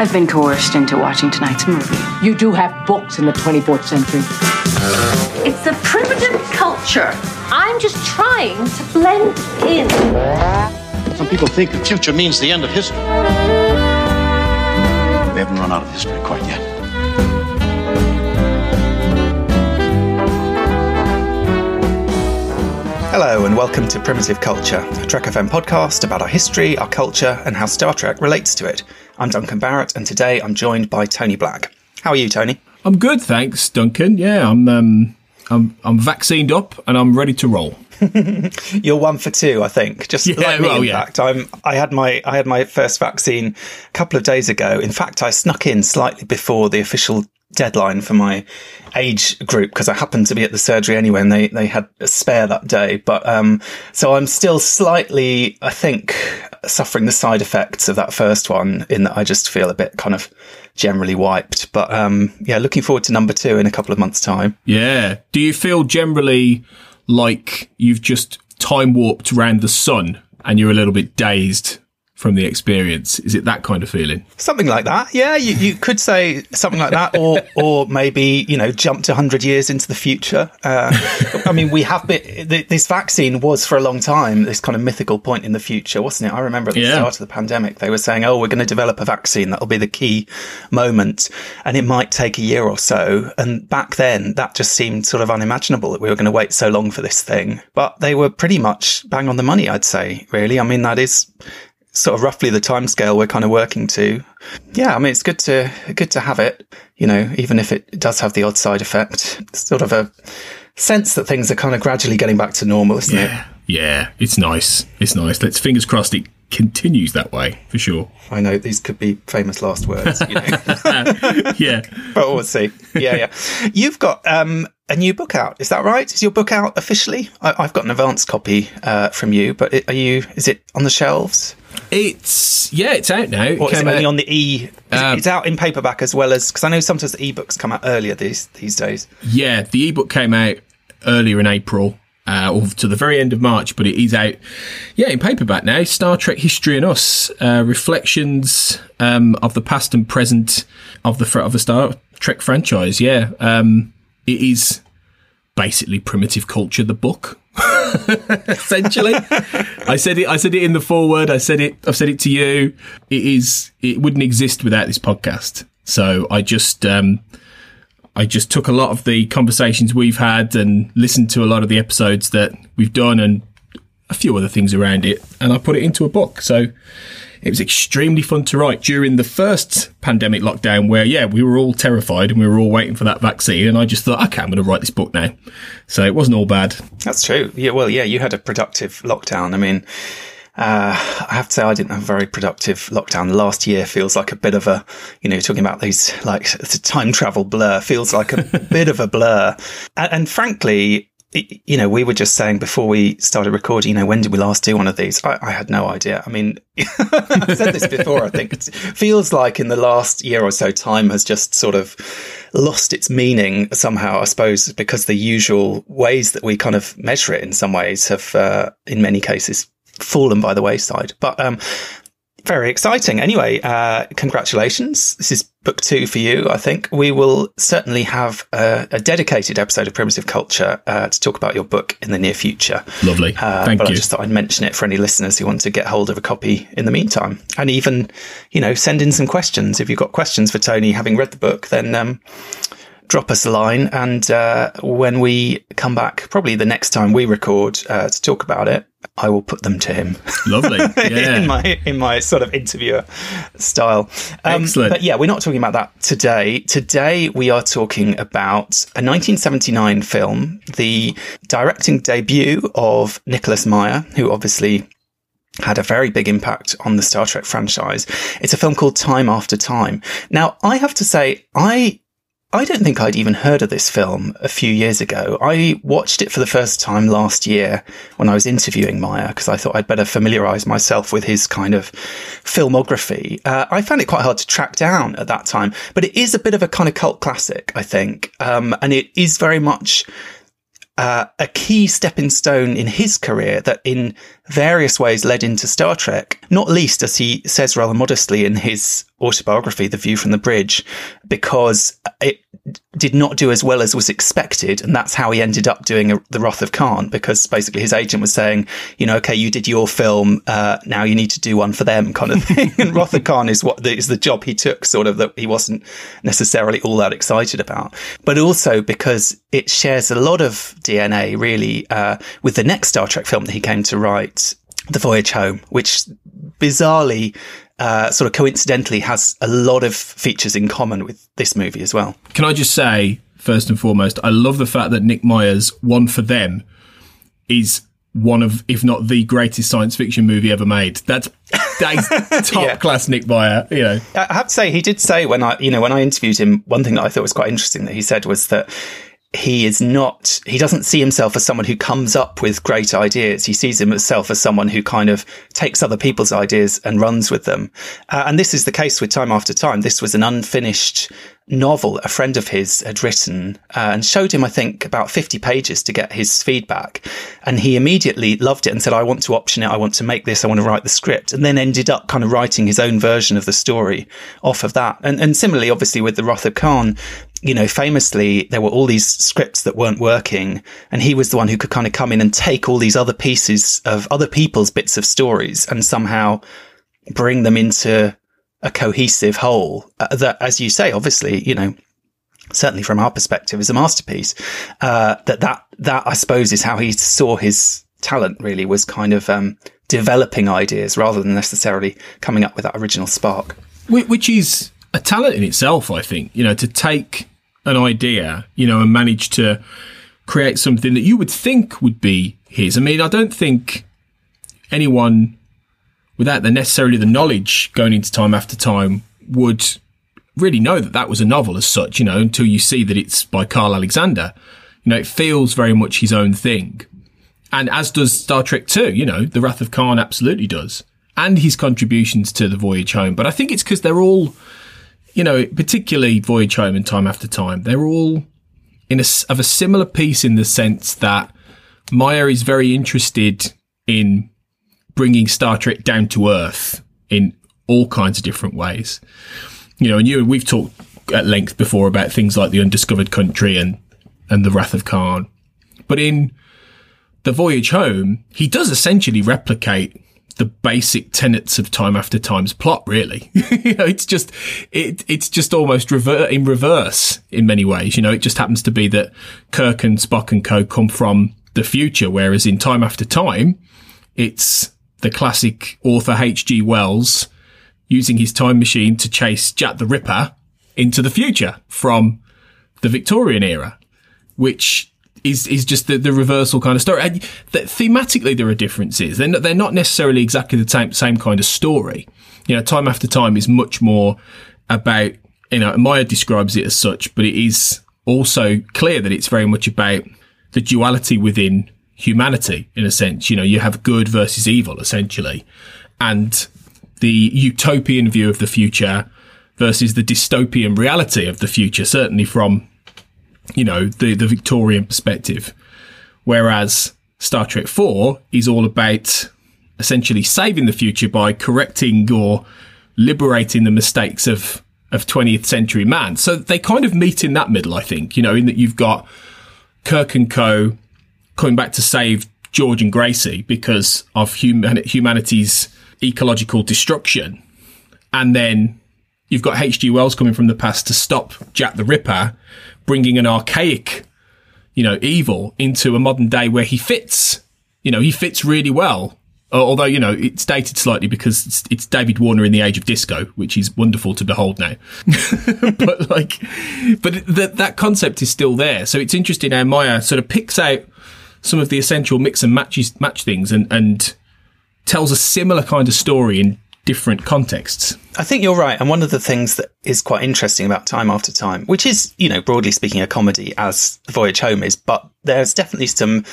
I've been coerced into watching tonight's movie. You do have books in the 24th century. It's a primitive culture. I'm just trying to blend in. Some people think the future means the end of history. We haven't run out of history quite yet. Hello and welcome to Primitive Culture, a Trek FM podcast about our history, our culture, and how Star Trek relates to it. I'm Duncan Barrett, and today I'm joined by Tony Black. How are you, Tony? I'm good, thanks, Duncan. Yeah, I'm um, I'm I'm vaccinated up and I'm ready to roll. You're one for two, I think. Just Yeah, like me, well, in yeah. fact. I'm. I had my. I had my first vaccine a couple of days ago. In fact, I snuck in slightly before the official deadline for my age group because I happened to be at the surgery anyway, and they they had a spare that day. But um, so I'm still slightly, I think, suffering the side effects of that first one. In that I just feel a bit kind of generally wiped. But um, yeah, looking forward to number two in a couple of months' time. Yeah. Do you feel generally like you've just time warped around the sun and you're a little bit dazed from the experience? Is it that kind of feeling? Something like that, yeah. You, you could say something like that, or or maybe you know jumped hundred years into the future. Uh, I mean, we have been. th- This vaccine was for a long time this kind of mythical point in the future, wasn't it? I remember at the Yeah. start of the pandemic, they were saying, "Oh, we're going to develop a vaccine that'll be the key moment, and it might take a year or so." And back then, that just seemed sort of unimaginable that we were going to wait so long for this thing. But they were pretty much bang on the money, I'd say. Really, I mean, that is sort of roughly the timescale we're kind of working to. Yeah, I mean it's good to good to have it, you know, even if it does have the odd side effect. It's sort of a sense that things are kind of gradually getting back to normal, isn't it? Yeah, it's nice. It's nice. Let's fingers crossed it continues that way for sure. I know these could be famous last words, you know. Yeah. but we'll see. Yeah, yeah. You've got um, a new book out. Is that right? Is your book out officially? I, I've got an advance copy uh, from you, but it, are you? Is it on the shelves? It's yeah, it's out now. It Or is it only out- on the e? Um, it's out in paperback as well as because I know sometimes the ebooks come out earlier these these days. Yeah, the ebook came out earlier in April, uh, or to the very end of March, but it is out, yeah, in paperback now. Star Trek History and Us, uh, reflections um, of the past and present of the of the Star Trek franchise. Yeah, um, it is basically primitive culture. The book. Essentially, I said it. I said it in the foreword. I said it. I've said it to you. It is. It wouldn't exist without this podcast. So I just, um, I just took a lot of the conversations we've had and listened to a lot of the episodes that we've done and a few other things around it, and I put it into a book. So it was extremely fun to write during the first pandemic lockdown, where yeah, we were all terrified and we were all waiting for that vaccine, and I just thought, okay, I'm going to write this book now. So it wasn't all bad. That's true. Yeah, well, yeah, you had a productive lockdown. I mean, uh, I have to say, I didn't have a very productive lockdown. Last year feels like a bit of a, you know, talking about these like the time travel blur feels like a bit of a blur. And, and frankly, you know, we were just saying before we started recording, you know, when did we last do one of these? I, I had no idea. I mean, I've said this before. I think it feels like in the last year or so, time has just sort of lost its meaning somehow, I suppose, because the usual ways that we kind of measure it in some ways have, uh, in many cases, fallen by the wayside. But, um, Very exciting. Anyway, uh, congratulations. This is book two for you, I think. We will certainly have a, a dedicated episode of Primitive Culture uh, to talk about your book in the near future. Lovely. Uh, Thank but you. I just thought I'd mention it for any listeners who want to get hold of a copy in the meantime. And even, you know, send in some questions. If you've got questions for Tony, having read the book, then um, drop us a line. And uh, when we come back, probably the next time we record uh, to talk about it, I will put them to him. Lovely. Yeah. in my in my sort of interviewer style. Um, Excellent. But yeah, we're not talking about that today. Today we are talking about a 1979 film, the directing debut of Nicholas Meyer, who obviously had a very big impact on the Star Trek franchise. It's a film called Time After Time. Now, I have to say, I I don't think I'd even heard of this film a few years ago. I watched it for the first time last year when I was interviewing Meyer because I thought I'd better familiarize myself with his kind of filmography. Uh, I found it quite hard to track down at that time, but it is a bit of a kind of cult classic, I think. Um, and it is very much uh, a key stepping stone in his career that in various ways led into Star Trek, not least as he says rather modestly in his autobiography, The View from the Bridge, because it did not do as well as was expected. And that's how he ended up doing a, The Wrath of Khan, because basically his agent was saying, you know, okay, you did your film, uh, now you need to do one for them kind of thing. and Wrath of Khan is what the, is the job he took, sort of that he wasn't necessarily all that excited about. But also because it shares a lot of DNA really, uh, with the next Star Trek film that he came to write, The Voyage Home, which bizarrely, uh, sort of coincidentally has a lot of features in common with this movie as well. Can I just say, first and foremost, I love the fact that Nick Meyer's, One for Them, is one of, if not the greatest science fiction movie ever made. That's, top Yeah. class Nick Meyer, you know. I have to say, he did say when I, you know, when I interviewed him, one thing that I thought was quite interesting that he said was that he is not, he doesn't see himself as someone who comes up with great ideas. He sees himself as someone who kind of takes other people's ideas and runs with them. Uh, and this is the case with Time After Time. This was an unfinished novel a friend of his had written uh, and showed him, I think, about 50 pages to get his feedback. And he immediately loved it and said, I want to option it. I want to make this. I want to write the script. And then ended up kind of writing his own version of the story off of that. And, and similarly, obviously, with the Wrath of Khan, you know, famously, there were all these scripts that weren't working. And he was the one who could kind of come in and take all these other pieces of other people's bits of stories and somehow bring them into a cohesive whole uh, that, as you say, obviously, you know, certainly from our perspective is a masterpiece. Uh, that, that, that I suppose is how he saw his talent really was kind of, um, developing ideas rather than necessarily coming up with that original spark. Which is a talent in itself, I think, you know, to take an idea, you know, and manage to create something that you would think would be his. I mean, I don't think anyone without the necessarily the knowledge going into time after time would really know that that was a novel as such, you know, until you see that it's by Karl Alexander. You know, it feels very much his own thing. And as does Star Trek 2, you know, The Wrath of Khan absolutely does. And his contributions to The Voyage Home. But I think it's because they're all, you know, particularly Voyage Home and Time After Time, they're all in a, of a similar piece in the sense that Meyer is very interested in bringing Star Trek down to earth in all kinds of different ways. You know, and you and we've talked at length before about things like the Undiscovered Country and and the Wrath of Khan, but in the Voyage Home, he does essentially replicate the basic tenets of Time After Time's plot. Really, you know, it's just it it's just almost rever- in reverse in many ways. You know, it just happens to be that Kirk and Spock and Co come from the future, whereas in Time After Time, it's the classic author H.G. Wells using his time machine to chase Jack the Ripper into the future from the Victorian era, which is is just the, the reversal kind of story. And th- thematically, there are differences. They're not, they're not necessarily exactly the same same kind of story. You know, time after time is much more about you know. Meyer describes it as such, but it is also clear that it's very much about the duality within humanity. In a sense, you know, you have good versus evil, essentially, and the utopian view of the future versus the dystopian reality of the future. Certainly from you know, the, the Victorian perspective. Whereas Star Trek 4 is all about essentially saving the future by correcting or liberating the mistakes of of 20th century man. So they kind of meet in that middle, I think, you know, in that you've got Kirk and Co coming back to save George and Gracie because of human- humanity's ecological destruction. And then you've got H.G. Wells coming from the past to stop Jack the Ripper, bringing an archaic, you know, evil into a modern day where he fits. You know, he fits really well. Uh, although, you know, it's dated slightly because it's, it's David Warner in the age of disco, which is wonderful to behold now. but like, but that, that concept is still there. So it's interesting how Meyer sort of picks out some of the essential mix and matches, match things and, and tells a similar kind of story in different contexts. I think you're right. And one of the things that is quite interesting about Time After Time, which is, you know, broadly speaking, a comedy as Voyage Home is, but there's definitely some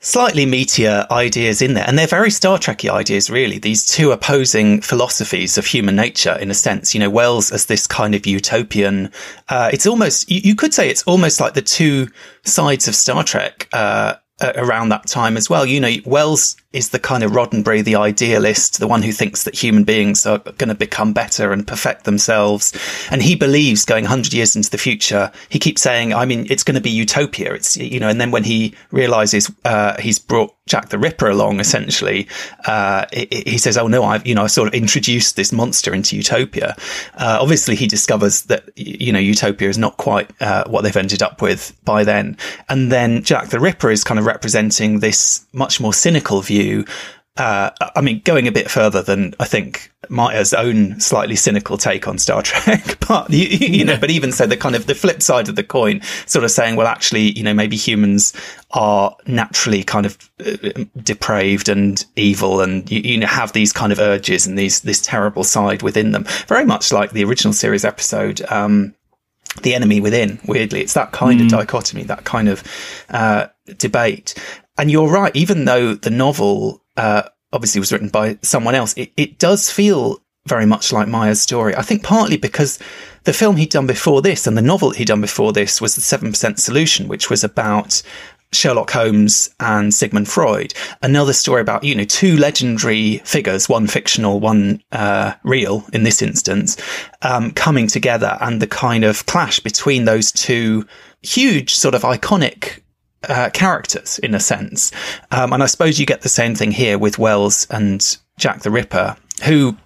slightly meatier ideas in there. And they're very Star Trekky ideas, really. These two opposing philosophies of human nature, in a sense. You know, Wells as this kind of utopian, uh, it's almost, you, you, could say it's almost like the two sides of Star Trek, uh, around that time as well. You know, Wells is the kind of Roddenberry, the idealist, the one who thinks that human beings are going to become better and perfect themselves. And he believes going 100 years into the future, he keeps saying, I mean, it's going to be utopia. It's, you know, and then when he realizes, uh, he's brought Jack the Ripper along, essentially, uh, he says, Oh no, I've, you know, I sort of introduced this monster into utopia. Uh, obviously he discovers that, you know, utopia is not quite, uh, what they've ended up with by then. And then Jack the Ripper is kind of representing this much more cynical view view. Uh, I mean, going a bit further than I think Meyer's own slightly cynical take on Star Trek, but you, you know, but even so, the kind of the flip side of the coin, sort of saying, well, actually, you know, maybe humans are naturally kind of uh, depraved and evil, and you, you know, have these kind of urges and these this terrible side within them, very much like the original series episode. Um, the enemy within weirdly it's that kind mm. of dichotomy that kind of uh, debate and you're right, even though the novel, uh, obviously was written by someone else, it, it does feel very much like Meyer's story. I think partly because the film he'd done before this and the novel he'd done before this was The 7% Solution, which was about Sherlock Holmes and Sigmund Freud. Another story about, you know, two legendary figures, one fictional, one uh, real in this instance, um, coming together and the kind of clash between those two huge sort of iconic uh, characters in a sense. Um, and I suppose you get the same thing here with Wells and Jack the Ripper, who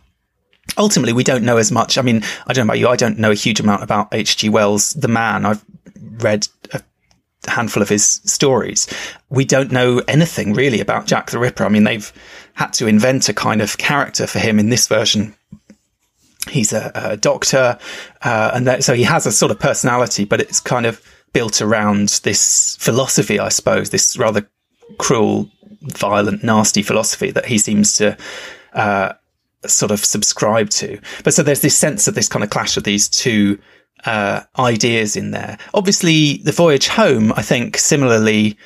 ultimately we don't know as much. I mean, I don't know about you. I don't know a huge amount about H.G. Wells, the man. I've read a handful of his stories. We don't know anything really about Jack the Ripper. I mean, they've had to invent a kind of character for him in this version. He's a, a doctor, uh, and that, so he has a sort of personality, but it's kind of built around this philosophy, I suppose, this rather cruel, violent, nasty philosophy that he seems to uh, sort of subscribe to. But so there's this sense of this kind of clash of these two uh, ideas in there. Obviously, The Voyage Home, I think, similarly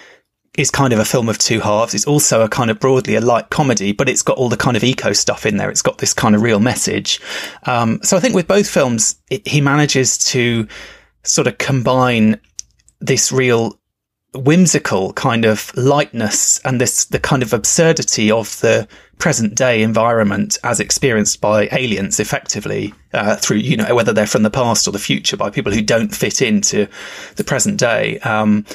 is kind of a film of two halves. It's also a kind of broadly a light comedy, but it's got all the kind of eco stuff in there. It's got this kind of real message. Um, so I think with both films, it, he manages to sort of combine this real whimsical kind of lightness and this the kind of absurdity of the present day environment as experienced by aliens effectively uh, through you know whether they're from the past or the future by people who don't fit into the present day um,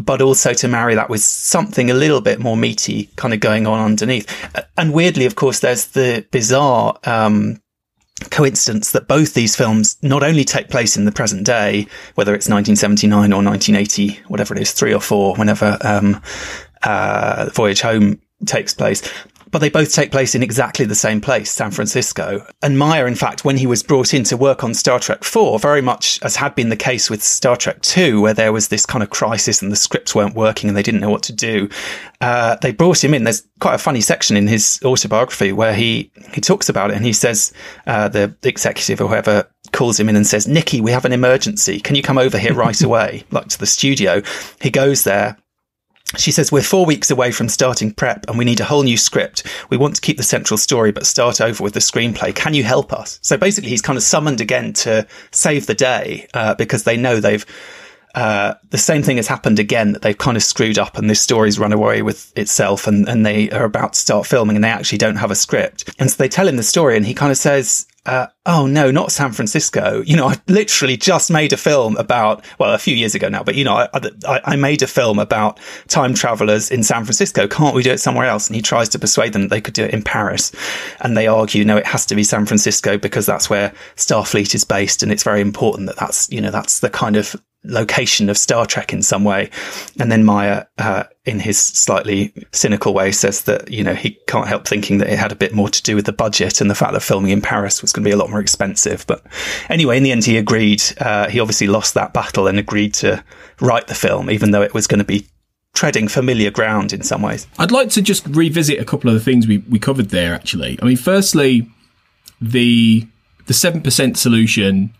but also to marry that with something a little bit more meaty kind of going on underneath. And weirdly of course there's the bizarre um, coincidence that both these films not only take place in the present day, whether it's 1979 or 1980, whatever it is, three or four, whenever um, uh, Voyage Home takes place, but they both take place in exactly the same place, San Francisco. And Meyer, in fact, when he was brought in to work on Star Trek 4, very much as had been the case with Star Trek 2, where there was this kind of crisis and the scripts weren't working and they didn't know what to do, uh, they brought him in. There's quite a funny section in his autobiography where he, he talks about it and he says, uh, the executive or whoever calls him in and says, Nicky, we have an emergency. Can you come over here right away? like to the studio. He goes there she says, We're four weeks away from starting prep and we need a whole new script. We want to keep the central story, but start over with the screenplay. Can you help us? So basically, he's kind of summoned again to save the day uh, because they know they've uh, the same thing has happened again that they've kind of screwed up and this story's run away with itself and, and they are about to start filming and they actually don't have a script. And so they tell him the story and he kind of says, uh, oh no, not San Francisco. You know, I literally just made a film about, well, a few years ago now, but you know, I, I, I, made a film about time travelers in San Francisco. Can't we do it somewhere else? And he tries to persuade them that they could do it in Paris. And they argue, no, it has to be San Francisco because that's where Starfleet is based. And it's very important that that's, you know, that's the kind of location of Star Trek in some way. And then Meyer, uh, in his slightly cynical way, says that, you know, he can't help thinking that it had a bit more to do with the budget and the fact that filming in Paris was going to be a lot more expensive. But anyway, in the end, he agreed. Uh, he obviously lost that battle and agreed to write the film, even though it was going to be treading familiar ground in some ways. I'd like to just revisit a couple of the things we, we covered there, actually. I mean, firstly, the the 7% solution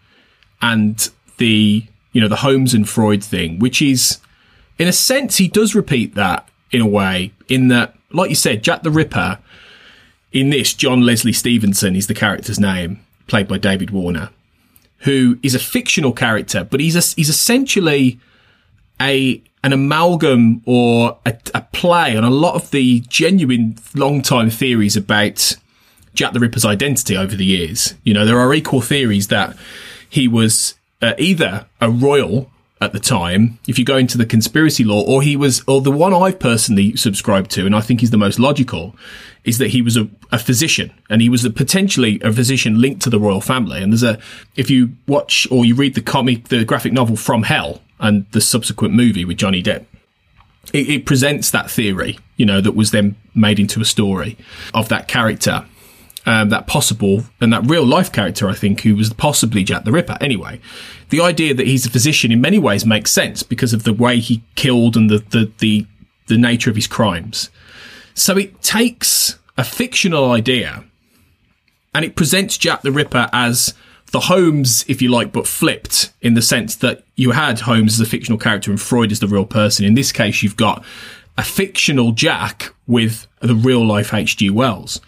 and the you know, the Holmes and Freud thing, which is, in a sense, he does repeat that in a way, in that, like you said, Jack the Ripper, in this, John Leslie Stevenson is the character's name, played by David Warner, who is a fictional character, but he's a, he's essentially a an amalgam or a, a play on a lot of the genuine long time theories about Jack the Ripper's identity over the years. You know, there are equal theories that he was uh, either a royal at the time, if you go into the conspiracy lore, or he was, or the one I've personally subscribed to, and I think is the most logical, is that he was a, a physician and he was a, potentially a physician linked to the royal family. And there's a, if you watch or you read the comic, the graphic novel From Hell and the subsequent movie with Johnny Depp, it presents that theory, you know, that was then made into a story of that character um, that possible and that real life character, I think, who was possibly Jack the Ripper. Anyway, the idea that he's a physician in many ways makes sense because of the way he killed and the, the, the, the nature of his crimes. So it takes a fictional idea and it presents Jack the Ripper as the Holmes, if you like, but flipped in the sense that you had Holmes as a fictional character and Freud as the real person. In this case, you've got a fictional Jack with the real life H.G. Wells.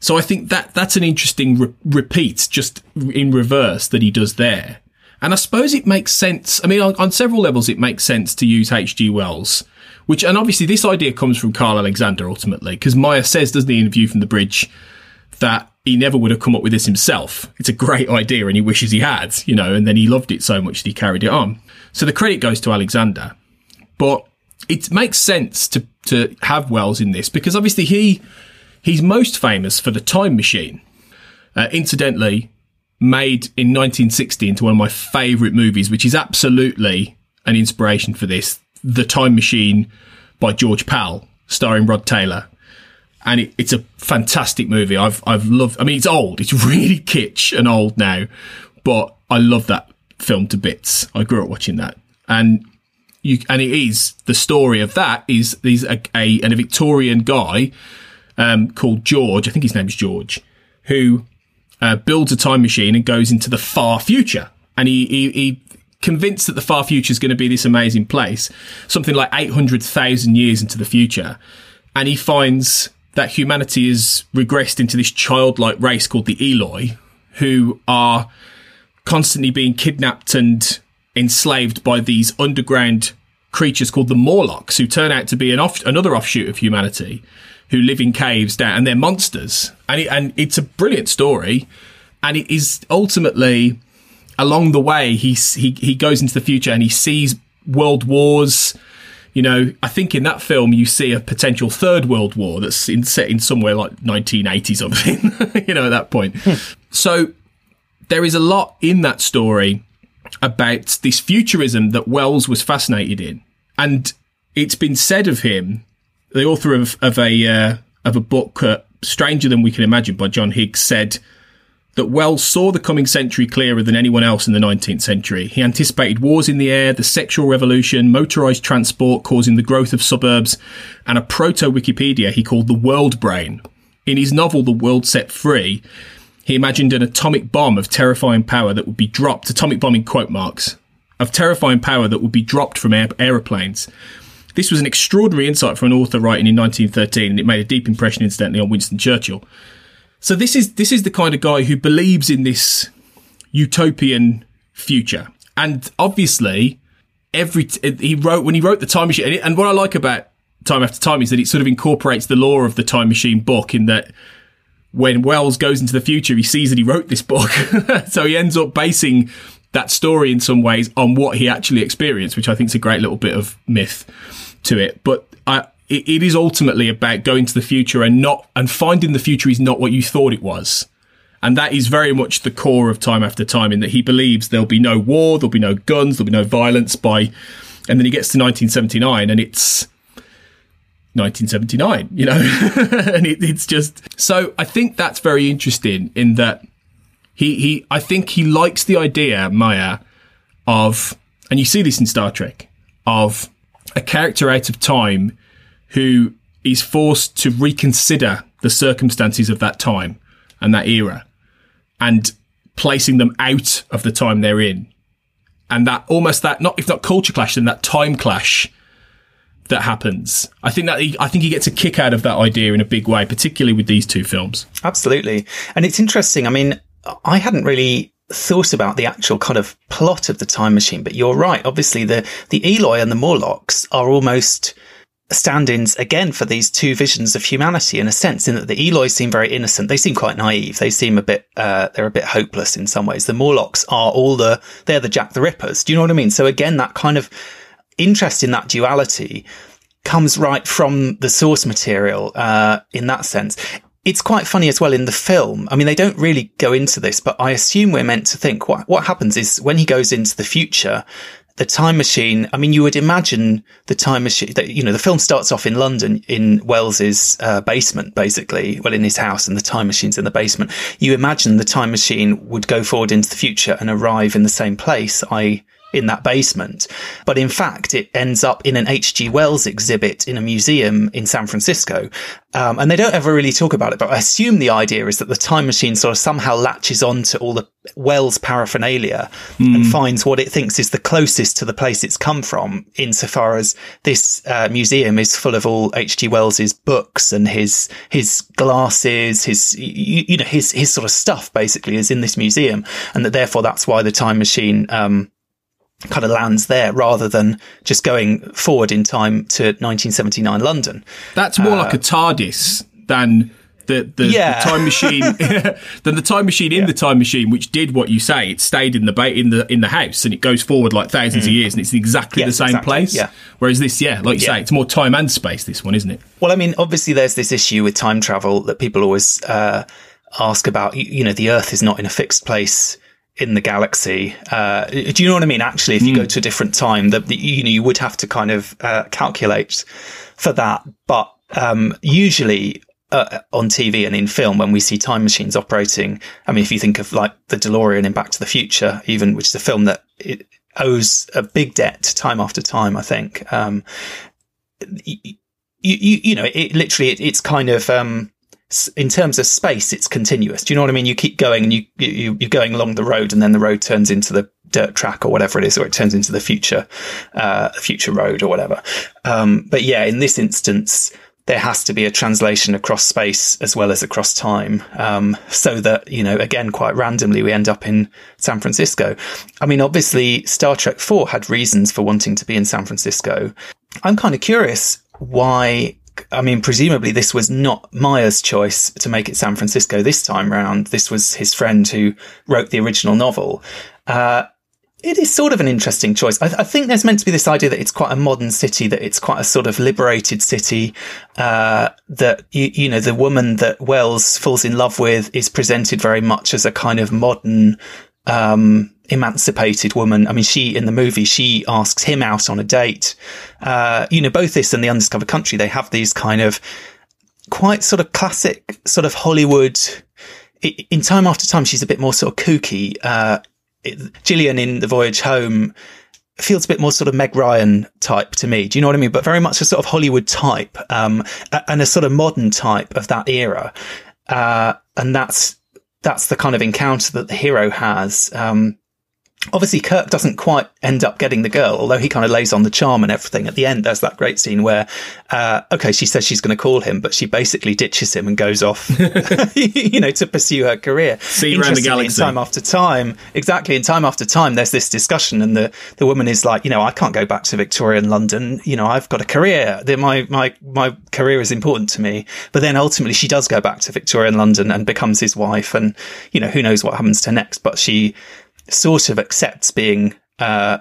So I think that that's an interesting re- repeat, just in reverse that he does there. And I suppose it makes sense. I mean, on, on several levels, it makes sense to use H.G. Wells, which, and obviously this idea comes from Karl Alexander ultimately, because Meyer says, doesn't he, in View from the Bridge, that he never would have come up with this himself. It's a great idea and he wishes he had, you know, and then he loved it so much that he carried it on. So the credit goes to Alexander. But it makes sense to, to have Wells in this because obviously he, He's most famous for The Time Machine. Uh, incidentally, made in 1960 into one of my favourite movies, which is absolutely an inspiration for this. The Time Machine by George Pal, starring Rod Taylor. And it, it's a fantastic movie. I've, I've loved, I mean, it's old. It's really kitsch and old now, but I love that film to bits. I grew up watching that. And you, and it is, the story of that is, is a, a, a Victorian guy um, called George. I think his name's George, who uh, builds a time machine and goes into the far future. And he, he, he convinced that the far future is going to be this amazing place, something like 800,000 years into the future. And he finds that humanity has regressed into this childlike race called the Eloi, who are constantly being kidnapped and enslaved by these underground creatures called the Morlocks, who turn out to be an off- another offshoot of humanity who live in caves down, and they're monsters. And it, and it's a brilliant story, and it is ultimately along the way he he he goes into the future and he sees world wars. You know, I think in that film you see a potential third world war that's in, set in somewhere like 1980 something. you know, at that point. Hmm. so there is a lot in that story about this futurism that Wells was fascinated in, and it's been said of him the author of, of a uh, of a book, uh, Stranger Than We Can Imagine, by John Higgs, said that Wells saw the coming century clearer than anyone else in the 19th century. He anticipated wars in the air, the sexual revolution, motorized transport causing the growth of suburbs, and a proto Wikipedia he called the world brain. In his novel, The World Set Free, he imagined an atomic bomb of terrifying power that would be dropped, atomic bomb in quote marks, of terrifying power that would be dropped from aeroplanes. This was an extraordinary insight from an author writing in 1913, and it made a deep impression, incidentally, on Winston Churchill. So this is this is the kind of guy who believes in this utopian future, and obviously, every he wrote when he wrote the time machine, and, what I like about Time After Time is that it sort of incorporates the lore of the time machine book in that when Wells goes into the future, he sees that he wrote this book, so he ends up basing that story in some ways on what he actually experienced, which I think is a great little bit of myth to it. But I, it, it is ultimately about going to the future and not and finding the future is not what you thought it was. And that is very much the core of time after time in that he believes there'll be no war, there'll be no guns, there'll be no violence by, and then he gets to 1979 and it's 1979, you know, and it, it's just, so I think that's very interesting in that he, he, I think he likes the idea, Meyer, of, and you see this in Star Trek, of a character out of time who is forced to reconsider the circumstances of that time and that era and placing them out of the time they're in. And that almost that not if not culture clash, then that time clash that happens. I think that he, I think he gets a kick out of that idea in a big way, particularly with these two films. Absolutely, and it's interesting. I mean, I hadn't really thought about the actual kind of plot of the time machine, but you're right. Obviously, the the Eloi and the Morlocks are almost stand-ins again for these two visions of humanity in a sense in that the Eloi seem very innocent. They seem quite naive. They seem a bit, uh, they're a bit hopeless in some ways. The Morlocks are all the, they're the Jack the Rippers. Do you know what I mean? So again, that kind of interest in that duality comes right from the source material, uh, in that sense. It's quite funny as well in the film. I mean, they don't really go into this, but I assume we're meant to think what, what happens is when he goes into the future, the time machine. I mean, you would imagine the time machine that, you know, the film starts off in London in Wells's uh, basement, basically, well, in his house and the time machine's in the basement. You imagine the time machine would go forward into the future and arrive in the same place, I in that basement. But in fact, it ends up in an H.G. Wells exhibit in a museum in San Francisco. Um, and they don't ever really talk about it, but I assume the idea is that the time machine sort of somehow latches on to all the Wells paraphernalia mm. and finds what it thinks is the closest to the place it's come from, insofar as this uh, museum is full of all H.G. Wells's books and his his glasses, his you, you, know his his sort of stuff basically is in this museum, and that therefore that's why the time machine um, kind of lands there rather than just going forward in time to 1979 London. That's more uh, like a TARDIS than the, the, yeah. the time machine than the time machine in yeah. the time machine, which did what you say. It stayed in the ba- in the in the house and it goes forward like thousands mm. of years and it's exactly yes, the same exactly. place. Yeah. Whereas this, yeah, like you say, it's more time and space. This one, isn't it? Well, I mean, obviously, there's this issue with time travel that people always uh, ask about. You, you know, the Earth is not in a fixed place in the galaxy. Uh, do you know what I mean? Actually, if you mm. go to a different time, that you know you would have to kind of uh, calculate for that. But um, usually uh, on TV and in film, when we see time machines operating, I mean, if you think of like the DeLorean in Back to the Future, even which is a film that it owes a big debt to time after time, I think. Um, you, you, you, know, it literally, it, it's kind of, um, in terms of space, it's continuous. Do you know what I mean? You keep going and you, you, you're going along the road and then the road turns into the dirt track or whatever it is, or it turns into the future, uh, future road or whatever. Um, but yeah, in this instance, there has to be a translation across space as well as across time. Um, so that, you know, again, quite randomly, we end up in San Francisco. I mean, obviously Star Trek 4 had reasons for wanting to be in San Francisco. I'm kind of curious why I mean, presumably this was not Meyer's choice to make it San Francisco this time round. This was his friend who wrote the original novel. Uh, it is sort of an interesting choice. I, I, think there's meant to be this idea that it's quite a modern city, that it's quite a sort of liberated city, uh, that, you, you, know, the woman that Wells falls in love with is presented very much as a kind of modern, um, emancipated woman. I mean, she, in the movie, she asks him out on a date. Uh, you know, both this and the Undiscovered Country, they have these kind of quite sort of classic sort of Hollywood. In time after time, she's a bit more sort of kooky. Uh, Gillian in The Voyage Home feels a bit more sort of Meg Ryan type to me. Do you know what I mean? But very much a sort of Hollywood type, um, and a sort of modern type of that era. Uh, and that's, that's the kind of encounter that the hero has. Um, obviously Kirk doesn't quite end up getting the girl, although he kind of lays on the charm and everything. At the end, there's that great scene where, uh, okay, she says she's going to call him, but she basically ditches him and goes off, you know, to pursue her career. See you around the galaxy. Time after time, exactly. And time after time, there's this discussion, and the the woman is like, you know, I can't go back to Victorian London. You know, I've got a career. My my my career is important to me. But then ultimately, she does go back to Victorian London and becomes his wife, and you know, who knows what happens to next. But she sort of accepts being, uh,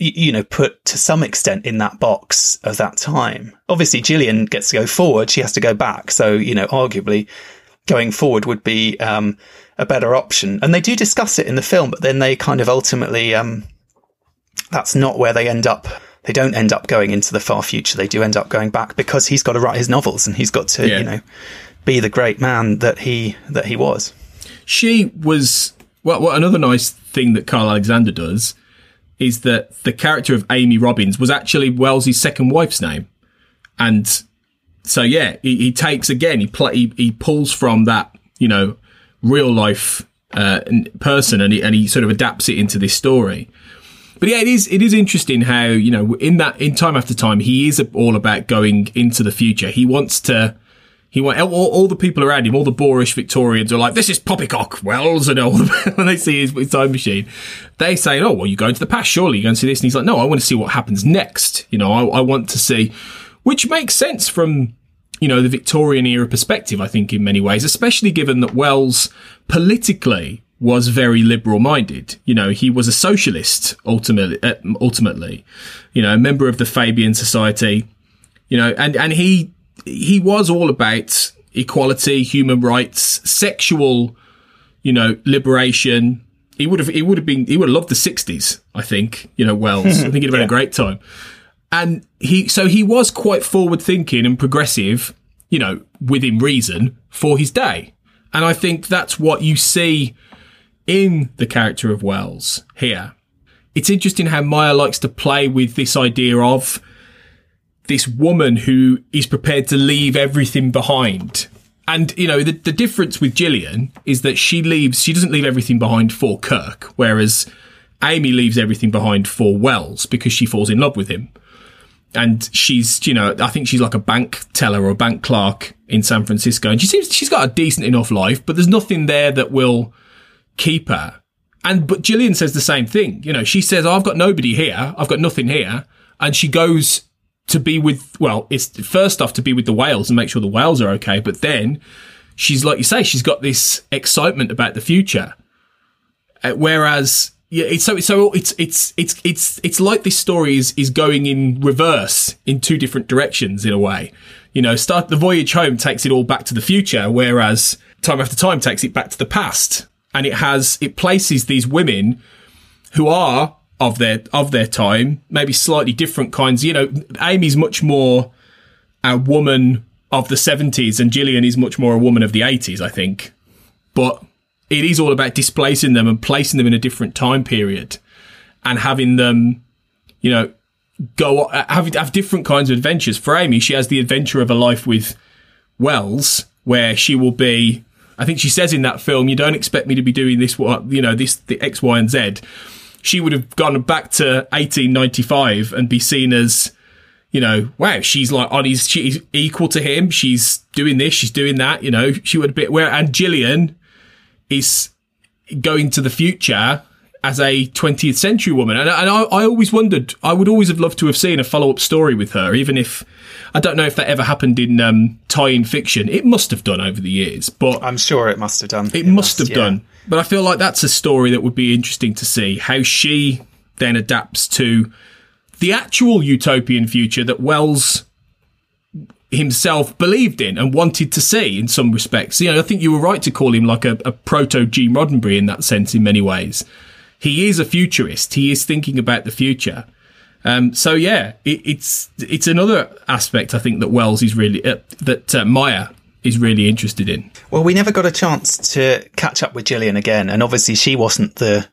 y- you know, put to some extent in that box of that time. Obviously, Gillian gets to go forward. She has to go back. So, you know, arguably going forward would be, um, a better option. And they do discuss it in the film, but then they kind of ultimately, um, that's not where they end up. They don't end up going into the far future. They do end up going back because he's got to write his novels and he's got to, Yeah. you know, be the great man that he, that he was. she was well, what another nice thing that Karl Alexander does is that the character of Amy Robbins was actually Wells's second wife's name, and so yeah, he, he takes again he, pl- he he pulls from that you know real life uh, person and he, and he sort of adapts it into this story. But yeah, it is it is interesting how you know in that in time after time he is all about going into the future. He wants to. He went. all, all the people around him, all the boorish Victorians are like, "This is poppycock Wells," and all the, when they see his, his time machine, they say, "Oh, well, you go into the past, surely you go and see this." And he's like, "No, I want to see what happens next. You know, I, I want to see," which makes sense from you know the Victorian era perspective. I think in many ways, especially given that Wells politically was very liberal minded. You know, he was a socialist ultimately. Uh, ultimately, you know, a member of the Fabian Society. You know, and and he he was all about equality, human rights, sexual, you know, liberation. He would have, he would have been, he would have loved the sixties. I think, you know, Wells. I think he'd have had a great time. And he, so he was quite forward thinking and progressive, you know, within reason for his day. And I think that's what you see in the character of Wells here. It's interesting how Meyer likes to play with this idea of this woman who is prepared to leave everything behind. And, you know, the, the difference with Gillian is that she leaves, she doesn't leave everything behind for Kirk, whereas Amy leaves everything behind for Wells because she falls in love with him. And she's, you know, I think she's like a bank teller or a bank clerk in San Francisco. And she seems, she's got a decent enough life, but there's nothing there that will keep her. And, but Gillian says the same thing. You know, she says, oh, I've got nobody here. I've got nothing here. And she goes to be with, well, it's first off to be with the whales and make sure the whales are okay. But then she's, like you say, she's got this excitement about the future. Uh, whereas, yeah, it's so, so it's, it's, it's, it's, it's like this story is, is going in reverse in two different directions in a way. You know, start, the voyage home takes it all back to the future, whereas time after time takes it back to the past. And it has, it places these women who are of their of their time, maybe slightly different kinds. You know, Amy's much more a woman of the seventies, and Gillian is much more a woman of the eighties, I think. But it is all about displacing them and placing them in a different time period, and having them, you know, go have have different kinds of adventures. For Amy, she has the adventure of a life with Wells, where she will be. I think she says in that film, "You don't expect me to be doing this, what you know, this the X, Y, and Z." She would have gone back to 1895 and be seen as, you know, wow, she's like on his, she's equal to him. She's doing this, she's doing that. You know, she would be where, and Gillian is going to the future as a 20th century woman. And, and I, I always wondered, I would always have loved to have seen a follow up story with her, even if I don't know if that ever happened in um, tie in fiction. It must have done over the years, but I'm sure it must have done. it, must have yeah. done. But I feel like that's a story that would be interesting to see how she then adapts to the actual utopian future that Wells himself believed in and wanted to see in some respects. You know, I think you were right to call him like a, a proto Gene Roddenberry in that sense, in many ways. He is a futurist. He is thinking about the future. Um, so yeah, it, it's it's another aspect I think that Wells is really uh, that uh, Meyer is really interested in. Well, we never got a chance to catch up with Gillian again, and obviously she wasn't the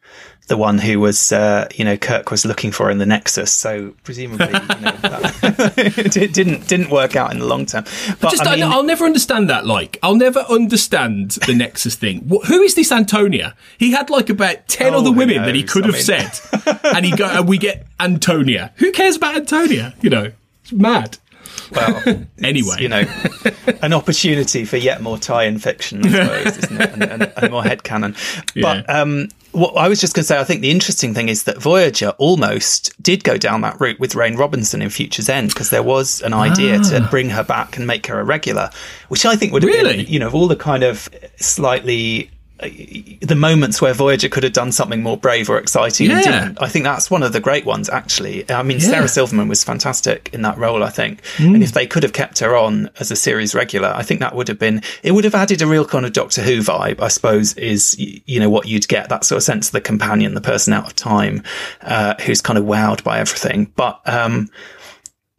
the one who was, uh, you know, Kirk was looking for in the Nexus. So presumably, you know, that it didn't didn't work out in the long term. But Just, I mean, will never understand that. Like, I'll never understand the Nexus thing. Who is this Antonia? He had like about ten Oh, other women that he could I have mean- said, and he go, and we get Antonia. Who cares about Antonia? You know, it's mad. Well, Anyway, you know, an opportunity for yet more tie-in fiction, I suppose, isn't it? And, and, and more headcanon. But Yeah. um, what I was just going to say, I think the interesting thing is that Voyager almost did go down that route with Rain Robinson in Future's End because there was an idea to bring her back and make her a regular, which I think would have Really? been, you know, of all the kind of slightly the moments where Voyager could have done something more brave or exciting and didn't. I think that's one of the great ones, actually. I mean, Yeah. Sarah Silverman was fantastic in that role, I think. And if they could have kept her on as a series regular, I think that would have been, it would have added a real kind of Doctor Who vibe, I suppose, is, you know, what you'd get that sort of sense of the companion, the person out of time, uh, who's kind of wowed by everything. But, um,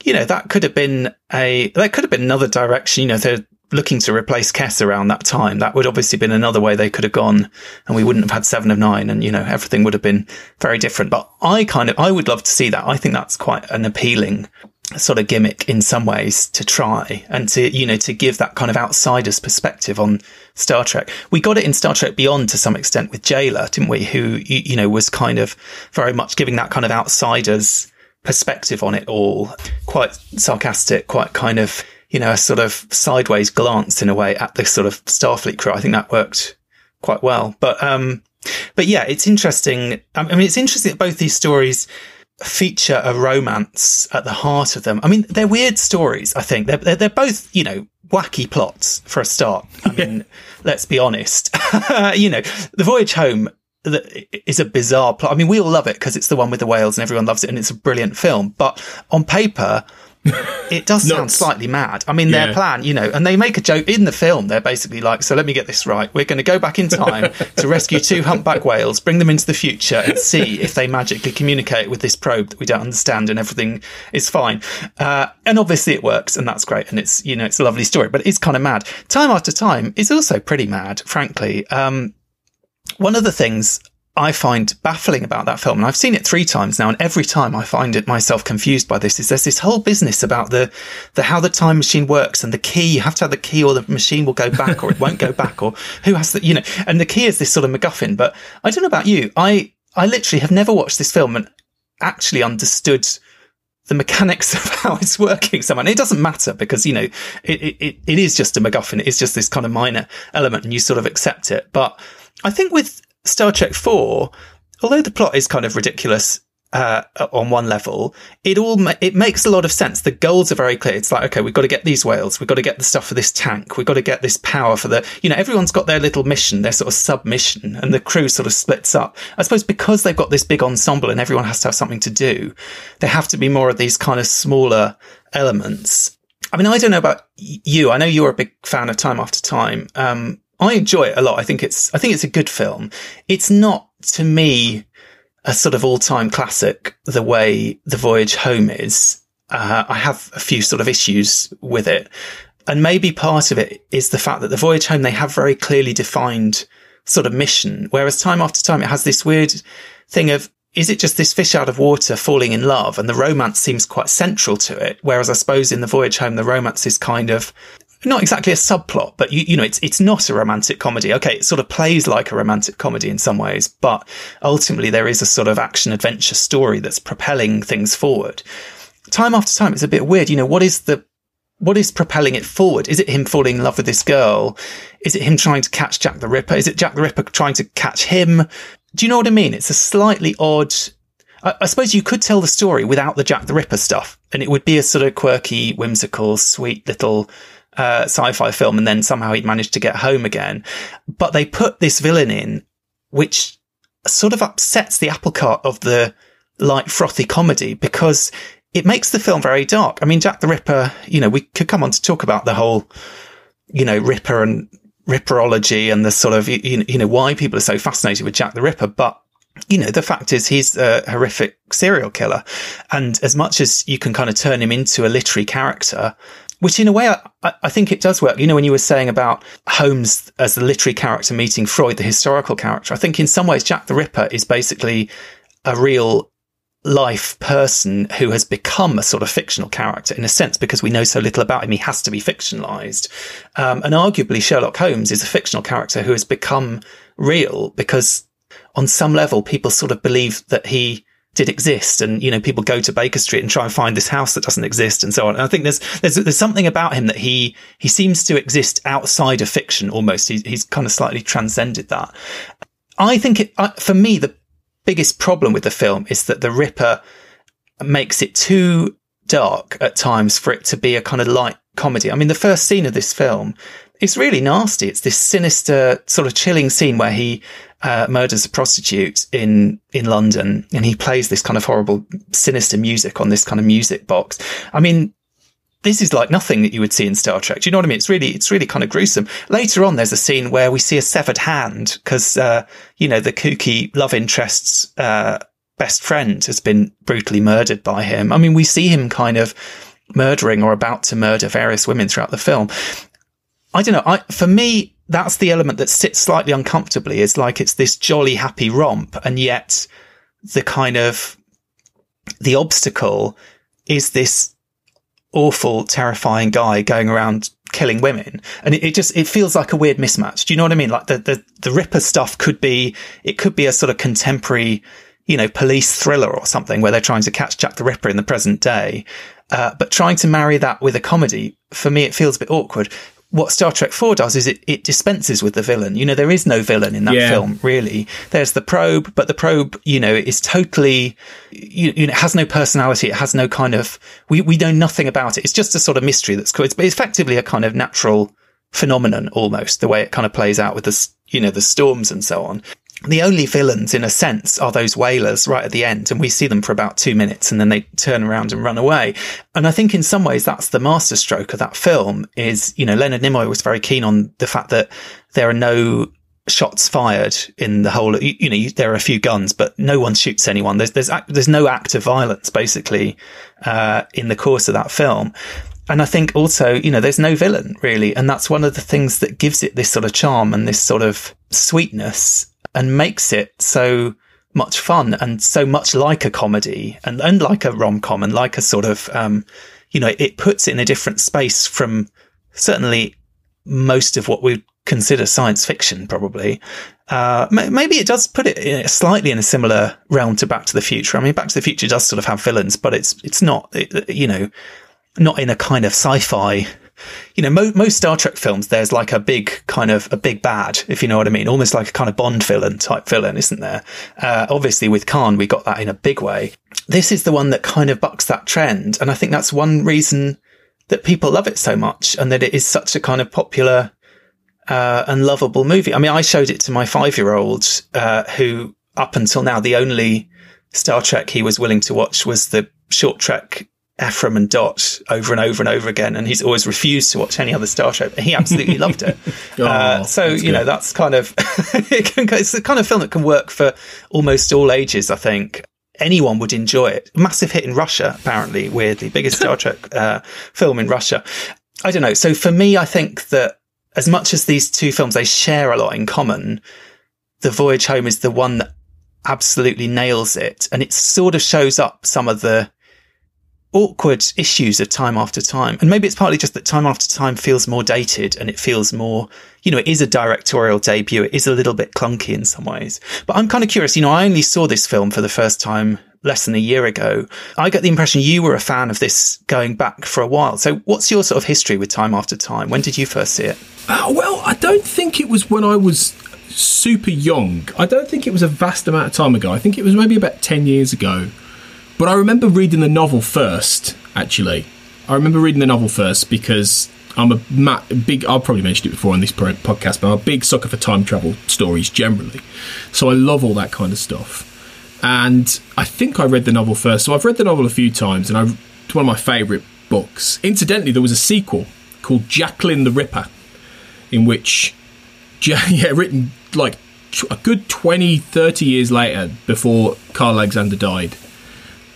you know, that could have been a, that could have been another direction. You know, they're looking to replace Kes around that time. That would obviously been another way they could have gone and we wouldn't have had seven of nine and, you know, everything would have been very different. But I kind of, I would love to see that. I think that's quite an appealing sort of gimmick in some ways to try and to, you know, to give that kind of outsider's perspective on Star Trek. We got it in Star Trek Beyond to some extent with Jaylah, didn't we? Who, you you know, was kind of very much giving that kind of outsider's perspective on it all. Quite sarcastic, quite kind of, you know, a sort of sideways glance in a way at the sort of Starfleet crew. I think that worked quite well. But, um, but yeah, it's interesting. I mean, it's interesting that both these stories feature a romance at the heart of them. I mean, they're weird stories, I think. They're, they're, they're both, you know, wacky plots for a start. I mean, let's be honest. you know, The Voyage Home is a bizarre plot. I mean, we all love it because it's the one with the whales and everyone loves it and it's a brilliant film. But on paper, it does sound slightly mad. I mean, their Yeah. plan, you know, and they make a joke in the film. They're basically like, so let me get this right. We're going to go back in time to rescue two humpback whales, bring them into the future and see if they magically communicate with this probe that we don't understand and everything is fine. Uh, and obviously it works and that's great. And it's, you know, it's a lovely story, but it's kind of mad. Time after time is also pretty mad, frankly. Um, one of the things I find baffling about that film, and I've seen it three times now, and every time I find it myself confused by this, is there's this whole business about the, the how the time machine works and the key. You have to have the key, or the machine will go back, or it won't go back, or who has the, you know. And the key is this sort of MacGuffin. But I don't know about you. I I literally have never watched this film and actually understood the mechanics of how it's working somehow. And it doesn't matter because, you know, it, it, it- it is just a MacGuffin. It is just this kind of minor element and you sort of accept it. But I think with Star Trek 4, although the plot is kind of ridiculous, uh, on one level, it all, ma- it makes a lot of sense. The goals are very clear. It's like, okay, we've got to get these whales. We've got to get the stuff for this tank. We've got to get this power for the, you know, everyone's got their little mission, their sort of submission and the crew sort of splits up. I suppose because they've got this big ensemble and everyone has to have something to do, there have to be more of these kind of smaller elements. I mean, I don't know about you. I know you're a big fan of Time After Time. Um, I enjoy it a lot. I think it's, I think it's a good film. It's not to me a sort of all-time classic the way The Voyage Home is. Uh, I have a few sort of issues with it. And maybe part of it is the fact that The Voyage Home, they have very clearly defined sort of mission, whereas time after time it has this weird thing of, is it just this fish out of water falling in love? And the romance seems quite central to it. Whereas I suppose in The Voyage Home, the romance is kind of, not exactly a subplot, but you, you know, it's, it's not a romantic comedy. Okay. It sort of plays like a romantic comedy in some ways, but ultimately there is a sort of action adventure story that's propelling things forward. Time after time, it's a bit weird. You know, what is the, what is propelling it forward? Is it him falling in love with this girl? Is it him trying to catch Jack the Ripper? Is it Jack the Ripper trying to catch him? Do you know what I mean? It's a slightly odd, I, I suppose you could tell the story without the Jack the Ripper stuff and it would be a sort of quirky, whimsical, sweet little, uh, sci-fi film. And then somehow he'd managed to get home again. But they put this villain in, which sort of upsets the apple cart of the light, frothy comedy because it makes the film very dark. I mean, Jack the Ripper, you know, we could come on to talk about the whole, you know, Ripper and Ripperology and the sort of, you you know, why people are so fascinated with Jack the Ripper. But, you know, the fact is he's a horrific serial killer. And as much as you can kind of turn him into a literary character, which in a way, I, I, think it does work. You know, when you were saying about Holmes as the literary character meeting Freud, the historical character, I think in some ways Jack the Ripper is basically a real life person who has become a sort of fictional character in a sense because we know so little about him. He has to be fictionalized. Um, and arguably Sherlock Holmes is a fictional character who has become real because on some level people sort of believe that he did exist. And, you know, people go to Baker Street and try and find this house that doesn't exist and so on. And I think there's, there's, there's something about him that he, he seems to exist outside of fiction almost. He's, he's kind of slightly transcended that. I think it, for me, the biggest problem with the film is that the Ripper makes it too dark at times for it to be a kind of light comedy. I mean, the first scene of this film is really nasty. It's this sinister, sort of chilling scene where he uh, murders a prostitute in in London, and he plays this kind of horrible, sinister music on this kind of music box. I mean, this is like nothing that you would see in Star Trek. Do you know what I mean? It's really, it's really kind of gruesome. Later on, there's a scene where we see a severed hand because, uh, you know, the kooky love interest's uh, best friend has been brutally murdered by him. I mean, we see him kind of murdering or about to murder various women throughout the film. I don't know. I, for me, that's the element that sits slightly uncomfortably is like it's this jolly happy romp and yet the kind of the obstacle is this awful terrifying guy going around killing women. And it, it, just it feels like a weird mismatch. Do you know what i mean? Like the, the the ripper stuff could be it could be a sort of contemporary you know police thriller or something where they're trying to catch jack the ripper in the present day. Uh, but trying to marry that with a comedy for me it feels a bit awkward what Star Trek 4 does is it, it dispenses with the villain. You know, there is no villain in that yeah. film, really. There's the probe, but the probe, you know, is totally, you, you know, it has no personality. It has no kind of, we, we know nothing about it. It's just a sort of mystery that's cool. It's effectively a kind of natural phenomenon almost, the way it kind of plays out with the, you know, the storms and so on the only villains in a sense are those whalers right at the end and we see them for about two minutes and then they turn around and run away and i think in some ways that's the masterstroke of that film is you know leonard nimoy was very keen on the fact that there are no shots fired in the whole you, you know there are a few guns but no one shoots anyone there's there's there's no act of violence basically uh, in the course of that film and I think also, you know, there's no villain really. And that's one of the things that gives it this sort of charm and this sort of sweetness and makes it so much fun and so much like a comedy and, and like a rom com and like a sort of, um, you know, it puts it in a different space from certainly most of what we consider science fiction, probably. Uh, maybe it does put it slightly in a similar realm to Back to the Future. I mean, Back to the Future does sort of have villains, but it's, it's not, it, you know, not in a kind of sci-fi you know, mo- most Star Trek films, there's like a big kind of a big bad, if you know what I mean, almost like a kind of Bond villain type villain, isn't there? Uh, obviously with Khan, we got that in a big way. This is the one that kind of bucks that trend. And I think that's one reason that people love it so much and that it is such a kind of popular, uh, and lovable movie. I mean, I showed it to my five year old, uh, who up until now, the only Star Trek he was willing to watch was the short trek Ephraim and Dot over and over and over again, and he's always refused to watch any other Star Trek. He absolutely loved it. oh, uh, so you good. know that's kind of it's the kind of film that can work for almost all ages. I think anyone would enjoy it. Massive hit in Russia, apparently, weirdly biggest Star Trek uh, film in Russia. I don't know. So for me, I think that as much as these two films they share a lot in common, The Voyage Home is the one that absolutely nails it, and it sort of shows up some of the awkward issues of time after time. And maybe it's partly just that time after time feels more dated and it feels more, you know, it is a directorial debut. It is a little bit clunky in some ways. But I'm kind of curious, you know, I only saw this film for the first time less than a year ago. I get the impression you were a fan of this going back for a while. So what's your sort of history with time after time? When did you first see it? Uh, well, I don't think it was when I was super young. I don't think it was a vast amount of time ago. I think it was maybe about 10 years ago. But I remember reading the novel first, actually. I remember reading the novel first because I'm a ma- big, I've probably mentioned it before on this podcast, but I'm a big sucker for time travel stories generally. So I love all that kind of stuff. And I think I read the novel first. So I've read the novel a few times and I, it's one of my favourite books. Incidentally, there was a sequel called Jacqueline the Ripper, in which, yeah, written like a good 20, 30 years later before Karl Alexander died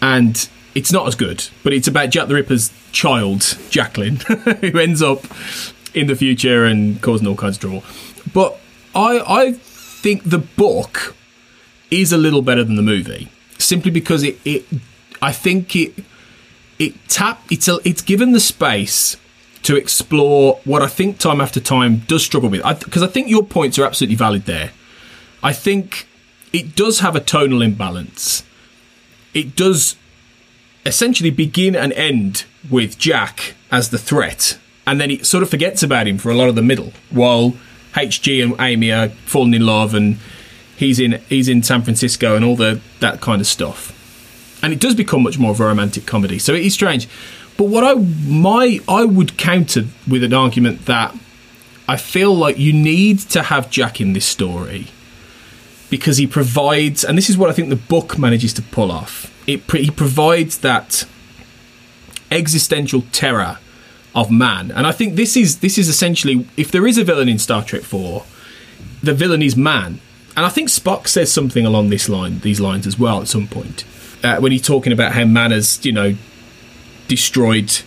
and it's not as good, but it's about Jack the Ripper's child, Jacqueline, who ends up in the future and causing all kinds of trouble. But I, I think the book is a little better than the movie, simply because it, it I think it, it tap, it's a, it's given the space to explore what I think time after time does struggle with. Because I, I think your points are absolutely valid there. I think it does have a tonal imbalance. It does essentially begin and end with Jack as the threat, and then it sort of forgets about him for a lot of the middle, while HG and Amy are falling in love, and he's in he's in San Francisco and all the that kind of stuff. And it does become much more of a romantic comedy. So it is strange. But what I my I would counter with an argument that I feel like you need to have Jack in this story because he provides, and this is what I think the book manages to pull off. It he provides that existential terror of man, and I think this is this is essentially if there is a villain in Star Trek Four, the villain is man, and I think Spock says something along this line, these lines as well at some point uh, when he's talking about how man has you know destroyed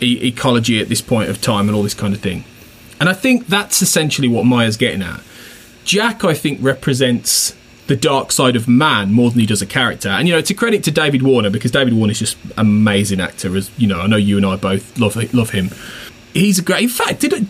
e- ecology at this point of time and all this kind of thing, and I think that's essentially what Meyer's getting at Jack, I think, represents the dark side of man more than he does a character. And you know, to credit to David Warner because David Warner is just an amazing actor. As you know, I know you and I both love love him. He's a great. In fact, did I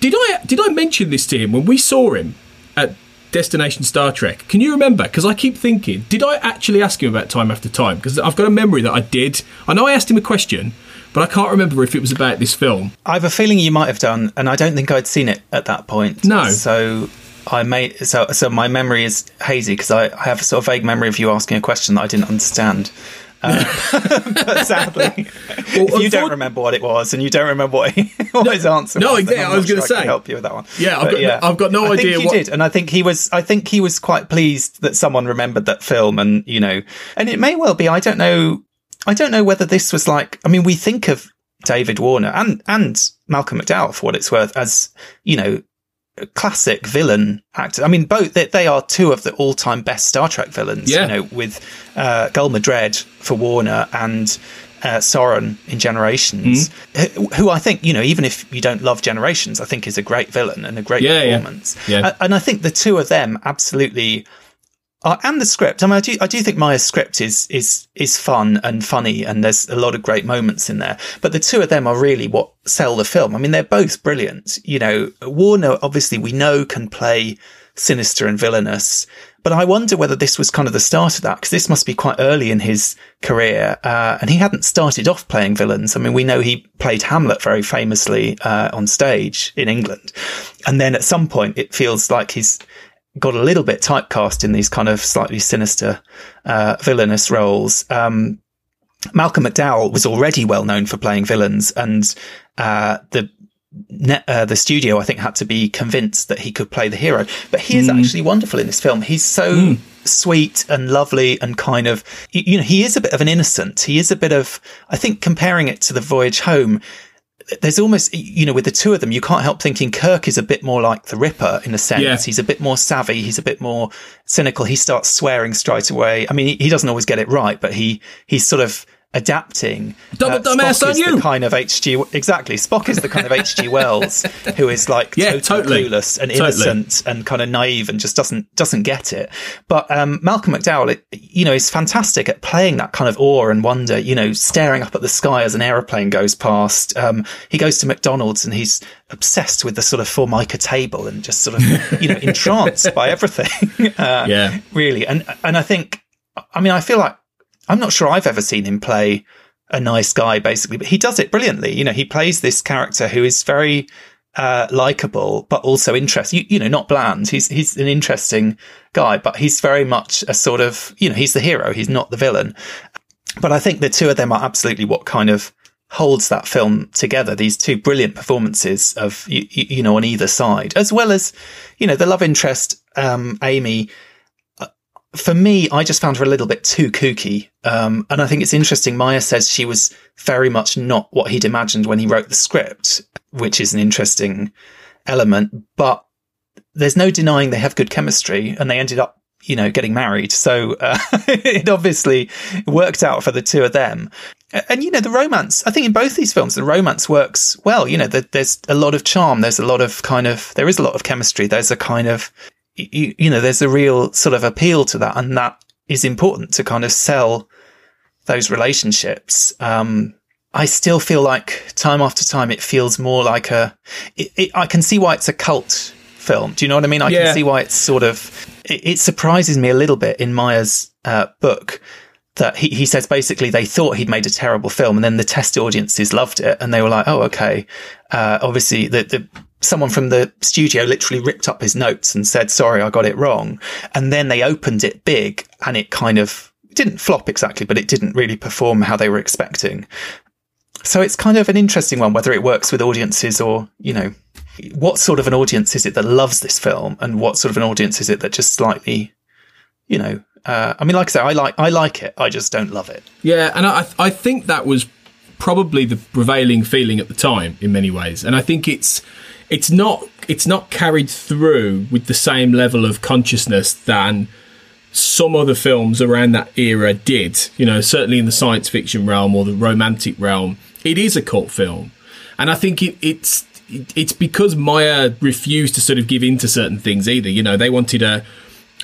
did I did I mention this to him when we saw him at Destination Star Trek? Can you remember? Because I keep thinking, did I actually ask him about Time After Time? Because I've got a memory that I did. I know I asked him a question. But I can't remember if it was about this film. I have a feeling you might have done, and I don't think I'd seen it at that point. No. So I made so so my memory is hazy because I, I, have a sort of vague memory of you asking a question that I didn't understand. Uh, but sadly, well, if you don't remember what it was and you don't remember what, he, what no, his answer no, was, exactly. I was going to say help you with that one. Yeah, I've, got, yeah. I've got no I idea. Think he what... did, and I think he was. I think he was quite pleased that someone remembered that film, and you know, and it may well be. I don't know. I don't know whether this was like. I mean, we think of David Warner and and Malcolm McDowell for what it's worth as you know classic villain actor. I mean, both they, they, are two of the all-time best Star Trek villains. Yeah. You know, with uh, Gul Madred for Warner and uh, Soran in Generations, mm. who, who, I think you know, even if you don't love Generations, I think is a great villain and a great yeah, performance. Yeah. yeah. And I think the two of them absolutely uh, and the script. I mean, I do, I do think Meyer's script is is is fun and funny, and there's a lot of great moments in there. But the two of them are really what sell the film. I mean, they're both brilliant. You know, Warner obviously we know can play sinister and villainous, but I wonder whether this was kind of the start of that because this must be quite early in his career, uh, and he hadn't started off playing villains. I mean, we know he played Hamlet very famously uh, on stage in England, and then at some point it feels like he's got a little bit typecast in these kind of slightly sinister, uh, villainous roles. Um, Malcolm McDowell was already well known for playing villains, and uh, the uh, the studio I think had to be convinced that he could play the hero. But he is mm. actually wonderful in this film. He's so mm. sweet and lovely and kind of you know he is a bit of an innocent. He is a bit of I think comparing it to the Voyage Home there's almost, you know, with the two of them, you can't help thinking Kirk is a bit more like the Ripper in a sense. Yeah. He's a bit more savvy. He's a bit more cynical. He starts swearing straight away. I mean, he, he doesn't always get it right, but he, he's sort of adapting. Double uh, dumbass on you. The kind of HG exactly. Spock is the kind of HG Wells who is like yeah, totally, totally. clueless and innocent totally. and kind of naive and just doesn't doesn't get it. But um, Malcolm McDowell, it, you know, is fantastic at playing that kind of awe and wonder. You know, staring up at the sky as an aeroplane goes past. Um, he goes to McDonald's and he's obsessed with the sort of formica table and just sort of you know entranced by everything. Uh, yeah, really. And and I think, I mean, I feel like I'm not sure I've ever seen him play a nice guy, basically, but he does it brilliantly. You know, he plays this character who is very uh, likable, but also interesting. You, you, know, not bland. He's he's an interesting guy, but he's very much a sort of you know he's the hero. He's not the villain. But I think the two of them are absolutely what kind of holds that film together. These two brilliant performances of you, you know on either side, as well as you know the love interest um, Amy for me, I just found her a little bit too kooky. Um, and I think it's interesting. Meyer says she was very much not what he'd imagined when he wrote the script, which is an interesting element. But there's no denying they have good chemistry and they ended up you know, getting married. So uh, it obviously worked out for the two of them. And, you know, the romance, I think in both these films, the romance works well. You know, the, there's a lot of charm. There's a lot of kind of, there is a lot of chemistry. There's a kind of, you, you know, there's a real sort of appeal to that. And that is important to kind of sell those relationships. Um, I still feel like time after time, it feels more like a, it, it, I can see why it's a cult film. Do you know what I mean? I Yeah. can see why it's sort of, it, it surprises me a little bit in Meyer's uh, book that he, he says basically they thought he'd made a terrible film and then the test audiences loved it and they were like, oh, okay. Uh, obviously the, the, someone from the studio literally ripped up his notes and said, sorry, I got it wrong. And then they opened it big and it kind of didn't flop exactly, but it didn't really perform how they were expecting. So it's kind of an interesting one, whether it works with audiences or, you know, what sort of an audience is it that loves this film and what sort of an audience is it that just slightly, you know, uh, I mean, like I say, I like, I like it. I just don't love it. Yeah, and I, I think that was probably the prevailing feeling at the time in many ways, and I think it's it's not it's not carried through with the same level of consciousness than some other films around that era did. You know, certainly in the science fiction realm or the romantic realm, it is a cult film, and I think it, it's it's because Meyer refused to sort of give in to certain things either. You know, they wanted a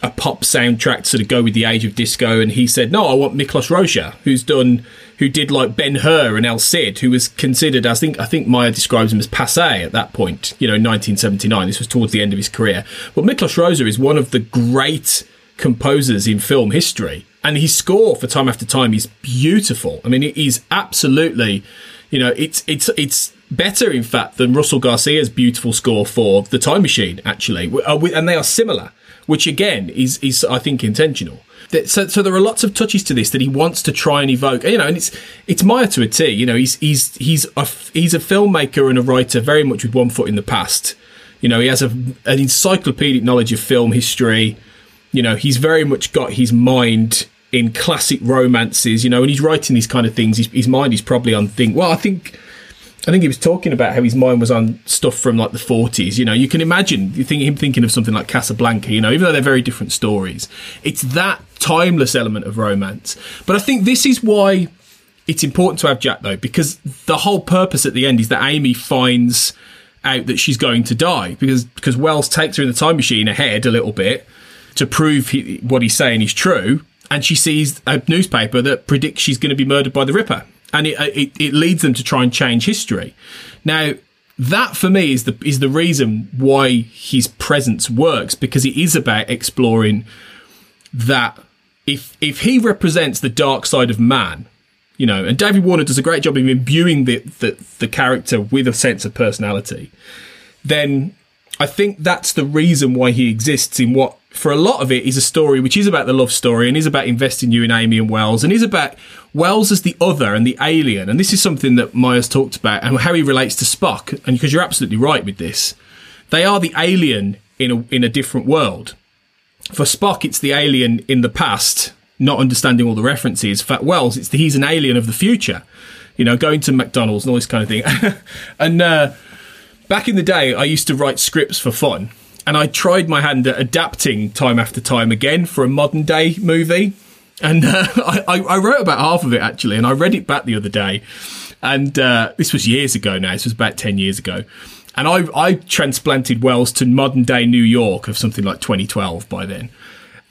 a pop soundtrack to sort of go with the age of disco, and he said, "No, I want Miklós Rózsa, who's done, who did like Ben Hur and El Cid, who was considered, I think, I think Meyer describes him as passe at that point. You know, in 1979. This was towards the end of his career. But Miklós Rózsa is one of the great composers in film history, and his score for Time After Time is beautiful. I mean, it is absolutely, you know, it's it's it's better in fact than Russell Garcia's beautiful score for The Time Machine, actually, Uh, and they are similar which again is is I think intentional. So, so there are lots of touches to this that he wants to try and evoke, you know, and it's it's Meyer to a T. You know, he's he's he's a he's a filmmaker and a writer very much with one foot in the past. You know, he has a, an encyclopedic knowledge of film history. You know, he's very much got his mind in classic romances. You know, and he's writing these kind of things. His, his mind is probably on thing. Well, I think I think he was talking about how his mind was on stuff from like the 40s. You know, you can imagine you think him thinking of something like Casablanca. You know, even though they're very different stories, it's that timeless element of romance. But I think this is why it's important to have Jack though, because the whole purpose at the end is that Amy finds out that she's going to die because because Wells takes her in the time machine ahead a little bit to prove he, what he's saying is true, and she sees a newspaper that predicts she's going to be murdered by the Ripper, and it, uh, it it leads them to try and change history. Now, that for me is the is the reason why his presence works because it is about exploring that if if he represents the dark side of man, you know, and David Warner does a great job of imbuing the the, the character with a sense of personality, then I think that's the reason why he exists in what for a lot of it is a story which is about the love story and is about investing you in Amy and Wells and is about Wells as the other and the alien. And this is something that Meyer's talked about and how he relates to Spock. And because you're absolutely right with this, they are the alien in a in a different world. For Spock, it's the alien in the past, not understanding all the references. For Wells, it's the, he's an alien of the future. You know, going to McDonald's and all this kind of thing. and uh, back in the day, I used to write scripts for fun, and I tried my hand at adapting time after time again for a modern day movie. And uh, I, I wrote about half of it actually, and I read it back the other day. And uh, this was years ago now. This was about ten years ago. And I, I transplanted Wells to modern day New York of something like 2012 by then.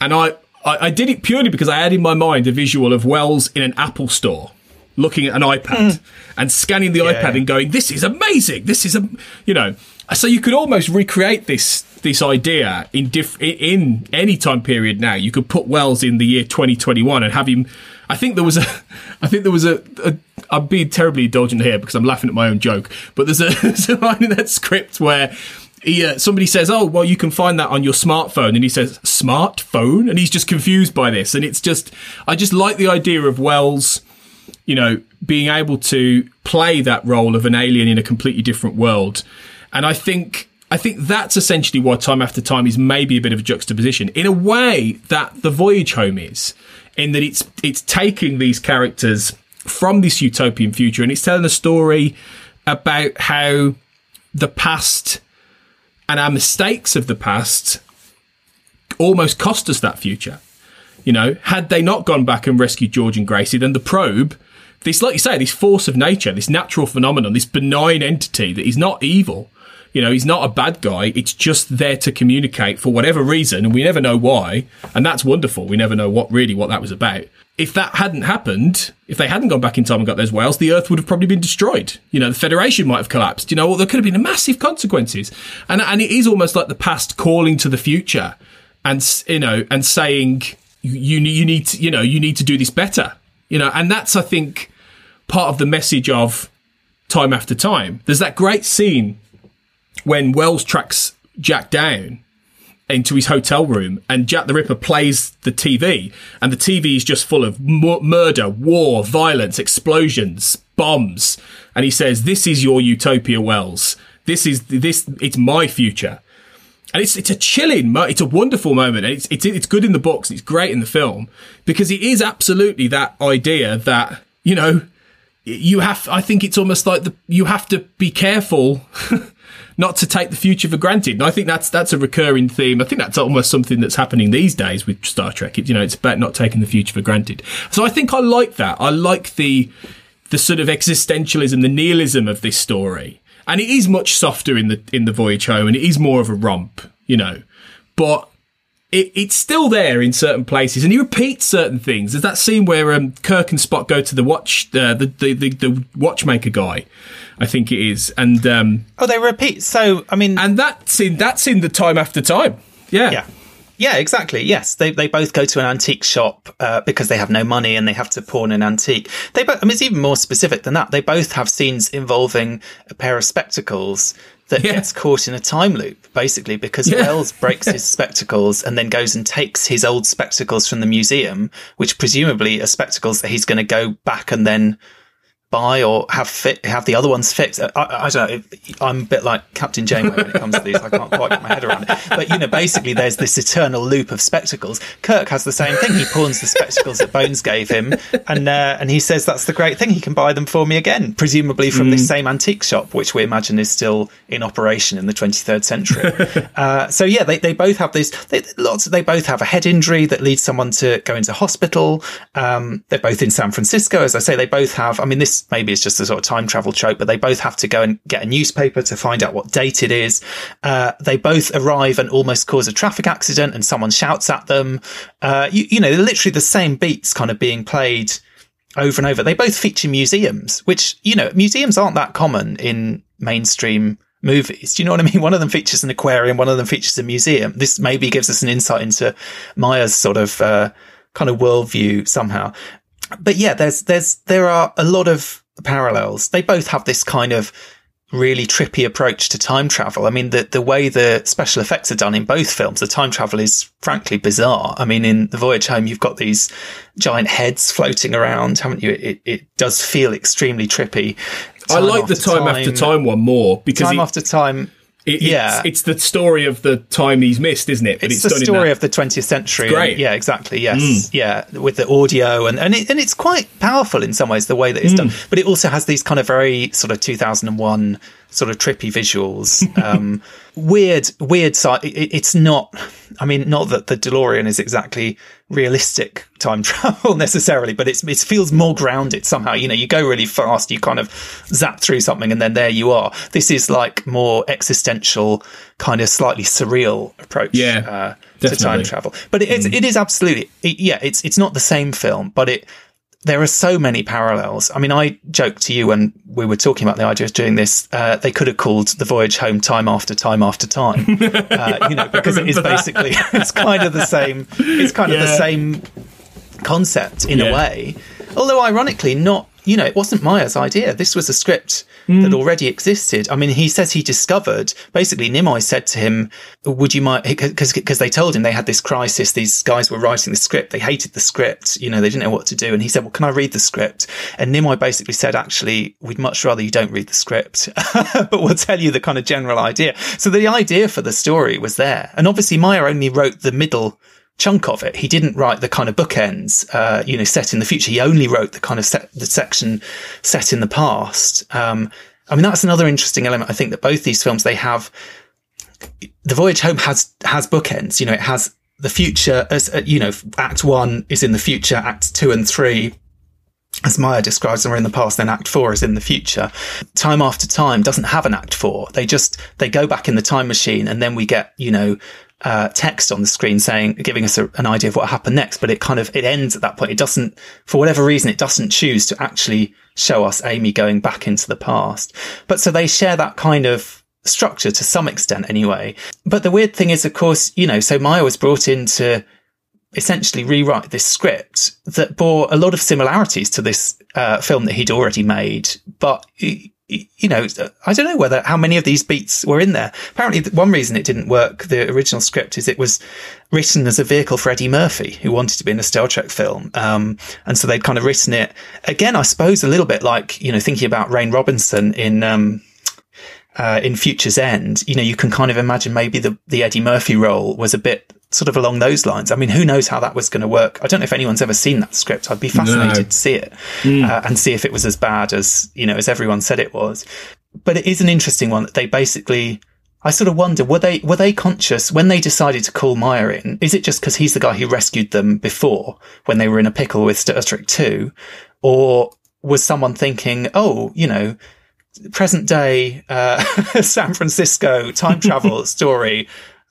And I, I, I did it purely because I had in my mind a visual of Wells in an Apple store looking at an iPad and scanning the iPad and going, "This is amazing. This is a you know." So you could almost recreate this this idea in diff- in any time period now. You could put Wells in the year 2021 and have him. I think there was a. I think there was a. a I'm being terribly indulgent here because I'm laughing at my own joke. But there's a, there's a line in that script where. He, uh, somebody says, "Oh, well, you can find that on your smartphone," and he says, "Smartphone," and he's just confused by this. And it's just, I just like the idea of Wells, you know, being able to play that role of an alien in a completely different world. And I think I think that's essentially why Time After Time is maybe a bit of a juxtaposition in a way that The Voyage Home is, in that it's it's taking these characters from this utopian future and it's telling a story about how the past and our mistakes of the past almost cost us that future. You know, had they not gone back and rescued George and Gracie, then the probe, this, like you say, this force of nature, this natural phenomenon, this benign entity that is not evil, you know, he's not a bad guy. It's just there to communicate for whatever reason, and we never know why. And that's wonderful. We never know what really what that was about. If that hadn't happened, if they hadn't gone back in time and got those whales, the Earth would have probably been destroyed. You know, the Federation might have collapsed. You know, or there could have been massive consequences. And and it is almost like the past calling to the future, and you know, and saying you need you need to, you know you need to do this better. You know, and that's I think part of the message of time after time. There's that great scene when Wells tracks Jack down into his hotel room and Jack the Ripper plays the TV and the TV is just full of murder, war, violence, explosions, bombs. And he says, this is your utopia, Wells. This is this, it's my future. And it's, it's a chilling, it's a wonderful moment. And it's, it's, it's good in the books. It's great in the film because it is absolutely that idea that, you know, you have, I think it's almost like the, you have to be careful not to take the future for granted. And I think that's that's a recurring theme. I think that's almost something that's happening these days with Star Trek. It, you know, it's about not taking the future for granted. So I think I like that. I like the the sort of existentialism, the nihilism of this story. And it is much softer in the in the voyage home, and it is more of a romp, you know. But it, it's still there in certain places, and he repeats certain things. There's that scene where um, Kirk and Spock go to the watch, uh, the, the, the the watchmaker guy, I think it is, and um, oh, they repeat. So I mean, and that's in that's in the time after time. Yeah, yeah. Yeah, exactly. Yes, they they both go to an antique shop uh, because they have no money and they have to pawn an antique. They both, I mean, it's even more specific than that. They both have scenes involving a pair of spectacles that yeah. gets caught in a time loop, basically, because yeah. Wells breaks his spectacles and then goes and takes his old spectacles from the museum, which presumably are spectacles that he's going to go back and then buy or have fit have the other ones fixed. I, I don't know. I'm a bit like Captain Janeway when it comes to these. I can't quite get my head around it. But you know, basically, there's this eternal loop of spectacles. Kirk has the same thing. He pawns the spectacles that Bones gave him, and uh, and he says that's the great thing. He can buy them for me again, presumably from mm. this same antique shop, which we imagine is still in operation in the 23rd century. uh, so yeah, they, they both have these. They, lots. They both have a head injury that leads someone to go into hospital. Um, they're both in San Francisco, as I say. They both have. I mean, this maybe it's just a sort of time travel trope, but they both have to go and get a newspaper to find out what date it is. Uh, they both arrive and almost cause a traffic accident and someone shouts at them. Uh, you, you know, they're literally the same beats kind of being played over and over. They both feature museums, which, you know, museums aren't that common in mainstream movies. Do you know what I mean? One of them features an aquarium, one of them features a museum. This maybe gives us an insight into Meyer's sort of, uh, kind of worldview somehow but yeah, there's, there's, there are a lot of parallels. They both have this kind of really trippy approach to time travel. I mean, the, the way the special effects are done in both films, the time travel is frankly bizarre. I mean, in The Voyage Home, you've got these giant heads floating around, haven't you? It, it does feel extremely trippy. Time I like the time, time, after time one more because time it, after time it, yeah, it's, it's, the story of the time he's missed, isn't it? But it's, it's the story of the 20th century. It's great. And, yeah, exactly. Yes, mm. yeah, with the audio and and, it, and it's quite powerful in some ways the way that it's mm. done. But it also has these kind of very sort of 2001 sort of trippy visuals. Um, weird, weird side. It, it's not. I mean, not that the DeLorean is exactly realistic time travel necessarily, but it's it feels more grounded somehow. You know, you go really fast, you kind of zap through something, and then there you are. This is like more existential, kind of slightly surreal approach. Yeah. Uh, to time travel, but it, it's, mm. it is absolutely, it, yeah, it's, it's not the same film, but it, there are so many parallels. I mean, I joked to you when we were talking about the idea of doing this. Uh, they could have called the voyage home time after time after time, uh, you know, because it is basically it's kind of the same. It's kind yeah. of the same concept in yeah. a way, although ironically, not you know, it wasn't Meyer's idea. This was a script mm. that already existed. I mean, he says he discovered, basically, Nimoy said to him, would you mind, because, because they told him they had this crisis. These guys were writing the script. They hated the script. You know, they didn't know what to do. And he said, well, can I read the script? And Nimoy basically said, actually, we'd much rather you don't read the script, but we'll tell you the kind of general idea. So the idea for the story was there. And obviously Meyer only wrote the middle chunk of it. He didn't write the kind of bookends, uh, you know, set in the future. He only wrote the kind of set, the section set in the past. Um, I mean, that's another interesting element. I think that both these films, they have, The Voyage Home has, has bookends, you know, it has the future as uh, you know, Act One is in the future, Act Two and Three as Meyer describes them are in the past, then Act Four is in the future. Time after time doesn't have an Act Four. They just they go back in the time machine, and then we get you know uh, text on the screen saying giving us a, an idea of what happened next. But it kind of it ends at that point. It doesn't, for whatever reason, it doesn't choose to actually show us Amy going back into the past. But so they share that kind of structure to some extent anyway. But the weird thing is, of course, you know, so Meyer was brought in to essentially rewrite this script that bore a lot of similarities to this uh, film that he'd already made. But, you know, I don't know whether how many of these beats were in there. Apparently, one reason it didn't work, the original script, is it was written as a vehicle for Eddie Murphy, who wanted to be in a Star Trek film. Um, and so they'd kind of written it again, I suppose, a little bit like, you know, thinking about Rain Robinson in, um, uh, in Future's End, you know, you can kind of imagine maybe the, the Eddie Murphy role was a bit sort of along those lines. I mean, who knows how that was going to work? I don't know if anyone's ever seen that script. I'd be fascinated no. to see it mm. uh, and see if it was as bad as, you know, as everyone said it was. But it is an interesting one that they basically, I sort of wonder, were they, were they conscious when they decided to call Meyer in? Is it just because he's the guy who rescued them before when they were in a pickle with Star Trek 2? Or was someone thinking, oh, you know, present day uh, San Francisco time travel story.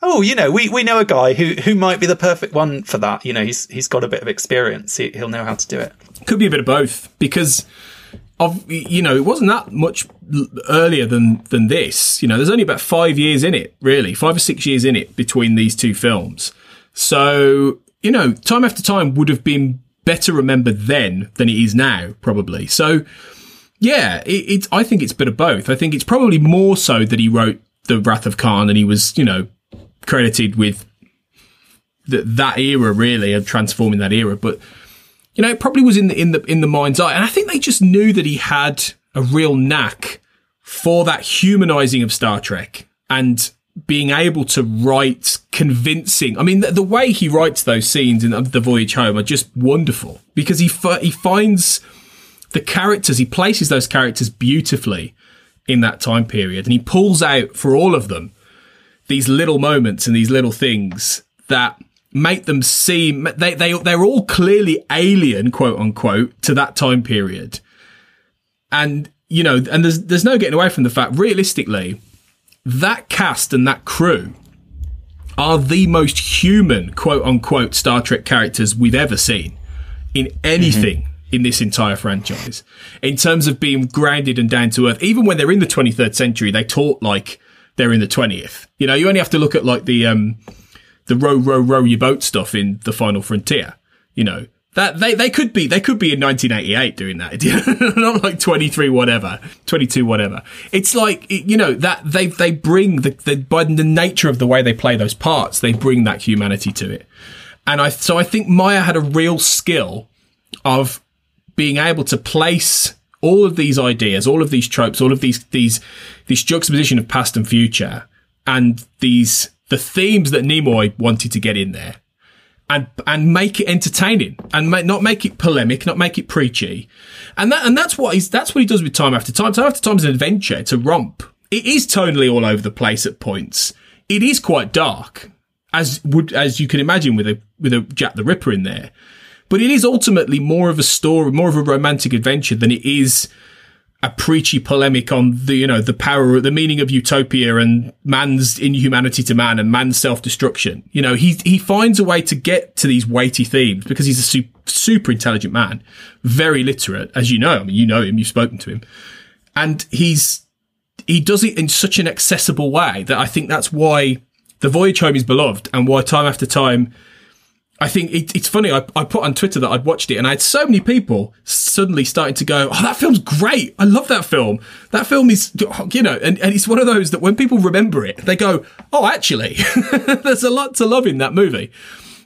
Oh, you know, we, we know a guy who, who might be the perfect one for that. You know, he's he's got a bit of experience. He, will know how to do it. Could be a bit of both because of you know it wasn't that much earlier than than this. You know, there's only about five years in it, really, five or six years in it between these two films. So you know, time after time would have been better remembered then than it is now, probably. So yeah, it, it's. I think it's a bit of both. I think it's probably more so that he wrote the Wrath of Khan and he was, you know, credited with that era really of transforming that era. But you know, it probably was in the in the in the mind's eye, and I think they just knew that he had a real knack for that humanizing of Star Trek and being able to write convincing. I mean, the, the way he writes those scenes in the voyage home are just wonderful because he he finds the characters, he places those characters beautifully in that time period and he pulls out for all of them these little moments and these little things that make them seem they they they're all clearly alien quote unquote to that time period and you know and there's there's no getting away from the fact realistically that cast and that crew are the most human quote unquote Star Trek characters we've ever seen in anything mm-hmm in this entire franchise in terms of being grounded and down to earth. Even when they're in the 23rd century, they talk like they're in the 20th. You know, you only have to look at like the, um, the row, row, row your boat stuff in the final frontier. You know, that they, they could be, they could be in 1988 doing that. Not like 23, whatever, 22, whatever. It's like, you know, that they, they bring the, the, by the nature of the way they play those parts, they bring that humanity to it. And I, so I think Meyer had a real skill of being able to place all of these ideas, all of these tropes, all of these these this juxtaposition of past and future, and these the themes that Nimoy wanted to get in there, and and make it entertaining, and not make it polemic, not make it preachy, and that and that's what he's that's what he does with Time After Time. Time After Time is an adventure, it's a romp. It is tonally all over the place at points. It is quite dark, as would as you can imagine with a with a Jack the Ripper in there but it is ultimately more of a story, more of a romantic adventure than it is a preachy polemic on the, you know, the power, the meaning of utopia and man's inhumanity to man and man's self-destruction. You know, he, he finds a way to get to these weighty themes because he's a super, super intelligent man, very literate, as you know. I mean, you know him, you've spoken to him. And he's, he does it in such an accessible way that I think that's why the voyage home is beloved and why time after time I think it, it's funny. I, I, put on Twitter that I'd watched it, and I had so many people suddenly starting to go, "Oh, that film's great! I love that film. That film is, you know." And, and it's one of those that when people remember it, they go, "Oh, actually, there's a lot to love in that movie."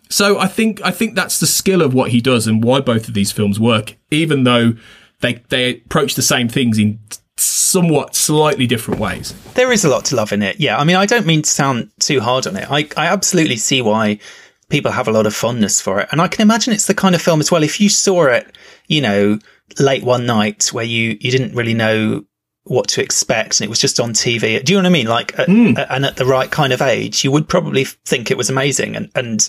So I think I think that's the skill of what he does and why both of these films work, even though they they approach the same things in somewhat slightly different ways. There is a lot to love in it. Yeah, I mean, I don't mean to sound too hard on it. I I absolutely see why people have a lot of fondness for it. And I can imagine it's the kind of film as well. If you saw it, you know, late one night where you, you didn't really know what to expect and it was just on TV. Do you know what I mean? Like, at, Hmm. and at the right kind of age, you would probably think it was amazing and, and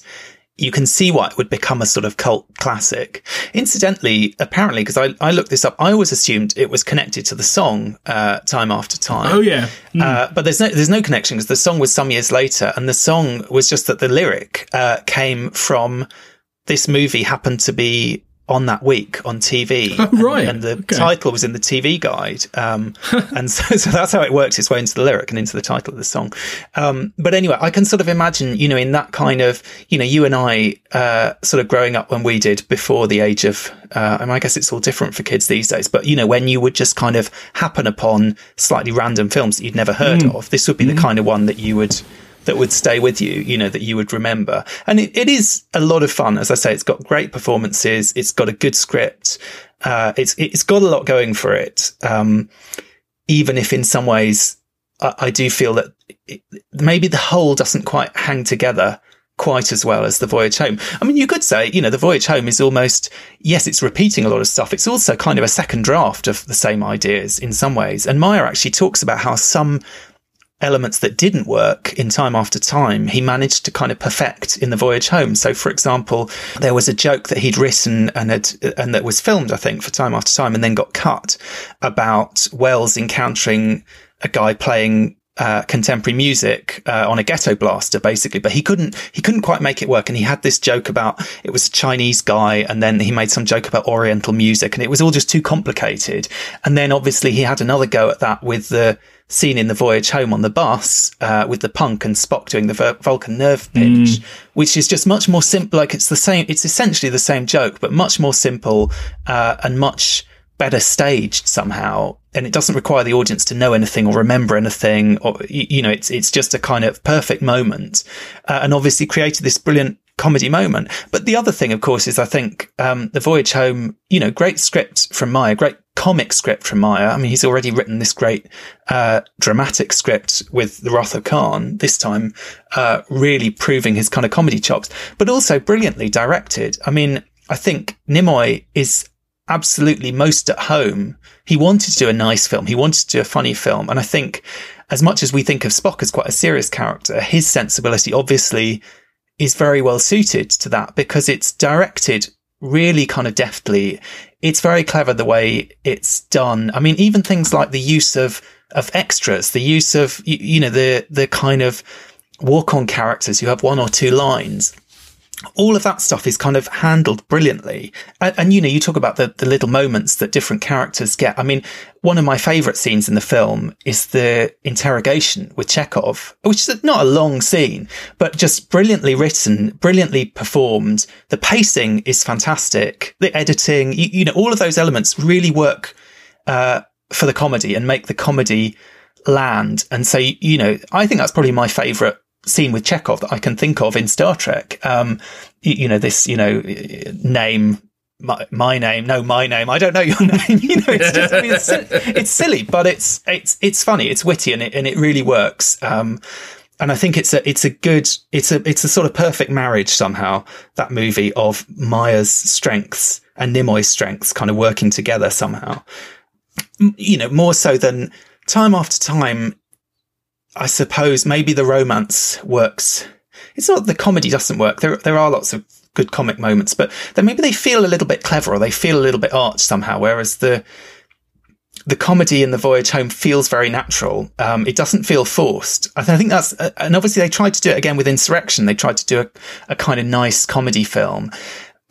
you can see why it would become a sort of cult classic. Incidentally, apparently, because I, I looked this up, I always assumed it was connected to the song, uh, Time After Time. Oh yeah. Uh, but there's no there's no connection because the song was some years later, and the song was just that the lyric uh, came from this movie happened to be on that week on TV. Oh, right. And, and the Okay. title was in the TV guide. Um, and so, so that's how it works its way into the lyric and into the title of the song. Um, but anyway, I can sort of imagine, you know, in that kind of, you know, you and I, uh, sort of growing up when we did before the age of, uh, and I guess it's all different for kids these days, but you know, when you would just kind of happen upon slightly random films that you'd never heard of, this would be the kind of one that you would, that would stay with you, you know, that you would remember. And it, it is a lot of fun. As I say, it's got great performances. It's got a good script. Uh, it's, it's got a lot going for it. Um, even if in some ways I, I do feel that it, maybe the whole doesn't quite hang together quite as well as the voyage home. I mean, you could say, you know, the voyage home is almost, yes, it's repeating a lot of stuff. It's also kind of a second draft of the same ideas in some ways. And Meyer actually talks about how some elements that didn't work in time after time, he managed to kind of perfect in the voyage home. So, for example, there was a joke that he'd written and had, and that was filmed, I think, for time after time and then got cut about Wells encountering a guy playing uh, contemporary music uh, on a ghetto blaster, basically, but he couldn't he couldn't quite make it work. And he had this joke about it was a Chinese guy, and then he made some joke about Oriental music, and it was all just too complicated. And then obviously he had another go at that with the scene in the voyage home on the bus uh, with the punk and Spock doing the Vul- Vulcan nerve pinch, which is just much more simple. Like it's the same, it's essentially the same joke, but much more simple uh, and much better staged somehow. And it doesn't require the audience to know anything or remember anything, or you, know, it's it's just a kind of perfect moment, uh, and obviously created this brilliant comedy moment. But the other thing, of course, is I think um, the Voyage Home, you know, great script from Meyer great comic script from Meyer I mean, he's already written this great uh, dramatic script with The Wrath of Khan. This time, uh, really proving his kind of comedy chops, but also brilliantly directed. I mean, I think Nimoy is absolutely most at home. He wanted to do a nice film. He wanted to do a funny film. And I think as much as we think of Spock as quite a serious character, his sensibility obviously is very well suited to that because it's directed really kind of deftly. It's very clever the way it's done. I mean, even things like the use of, of extras, the use of, you, you know, the, the kind of walk on characters who have one or two lines all of that stuff is kind of handled brilliantly. And, and, you know, you talk about the, the little moments that different characters get. I mean, one of my favorite scenes in the film is the interrogation with Chekhov, which is not a long scene, but just brilliantly written, brilliantly performed. The pacing is fantastic. The editing, you, you know, all of those elements really work, uh, for the comedy and make the comedy land. And so, you know, I think that's probably my favorite scene with Chekhov that I can think of in Star Trek. Um, you, you know, this, you know, name, my, my name, no, my name. I don't know your name. You know, it's just, I mean, it's, it's silly, but it's, it's, it's funny. It's witty and it, and it really works. Um, and I think it's a, it's a good, it's a, it's a sort of perfect marriage somehow, that movie of Meyer's strengths and Nimoy's strengths kind of working together somehow. You know, more so than time after time, I suppose maybe the romance works. It's not the comedy doesn't work. There, there are lots of good comic moments, but then maybe they feel a little bit clever or they feel a little bit arch somehow. Whereas the, the comedy in the voyage home feels very natural. Um, it doesn't feel forced. I, th- I think that's, uh, and obviously they tried to do it again with Insurrection. They tried to do a, a kind of nice comedy film.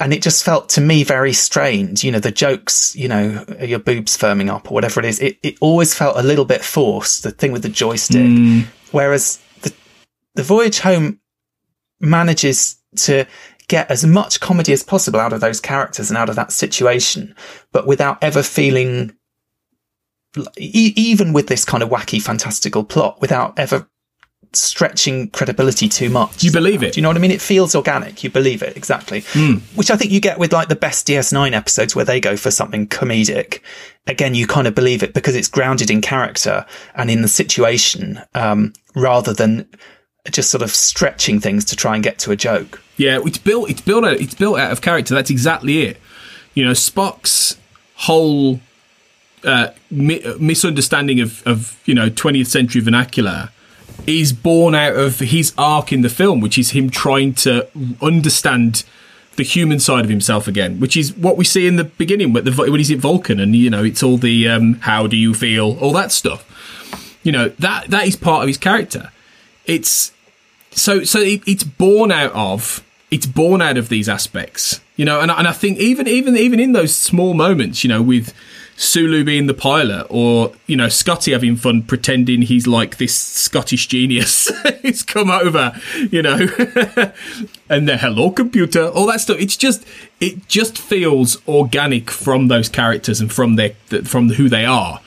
And it just felt to me very strange. You know, the jokes, you know, your boobs firming up or whatever it is. It, it always felt a little bit forced, the thing with the joystick. Hmm. Whereas the, the voyage home manages to get as much comedy as possible out of those characters and out of that situation, but without ever feeling, e- even with this kind of wacky, fantastical plot, without ever stretching credibility too much. You believe it. Do you know what I mean? It feels organic. You believe it exactly, which I think you get with like the best DS9 episodes where they go for something comedic. Again, you kind of believe it because it's grounded in character and in the situation, um, rather than just sort of stretching things to try and get to a joke. Yeah, it's built. It's built. Out, it's built out of character. That's exactly it. You know, Spock's whole uh, mi- misunderstanding of, of you know 20th century vernacular is born out of his arc in the film, which is him trying to understand the human side of himself again, which is what we see in the beginning the, when he's at Vulcan, and you know it's all the um, "How do you feel?" all that stuff. You know that that is part of his character. It's so so it, it's born out of it's born out of these aspects, you know, and and I think even even even in those small moments, you know, with Sulu being the pilot, or you know Scotty having fun pretending he's like this Scottish genius. he's come over, you know, and the hello computer, all that stuff. It's just it just feels organic from those characters and from their from who they are.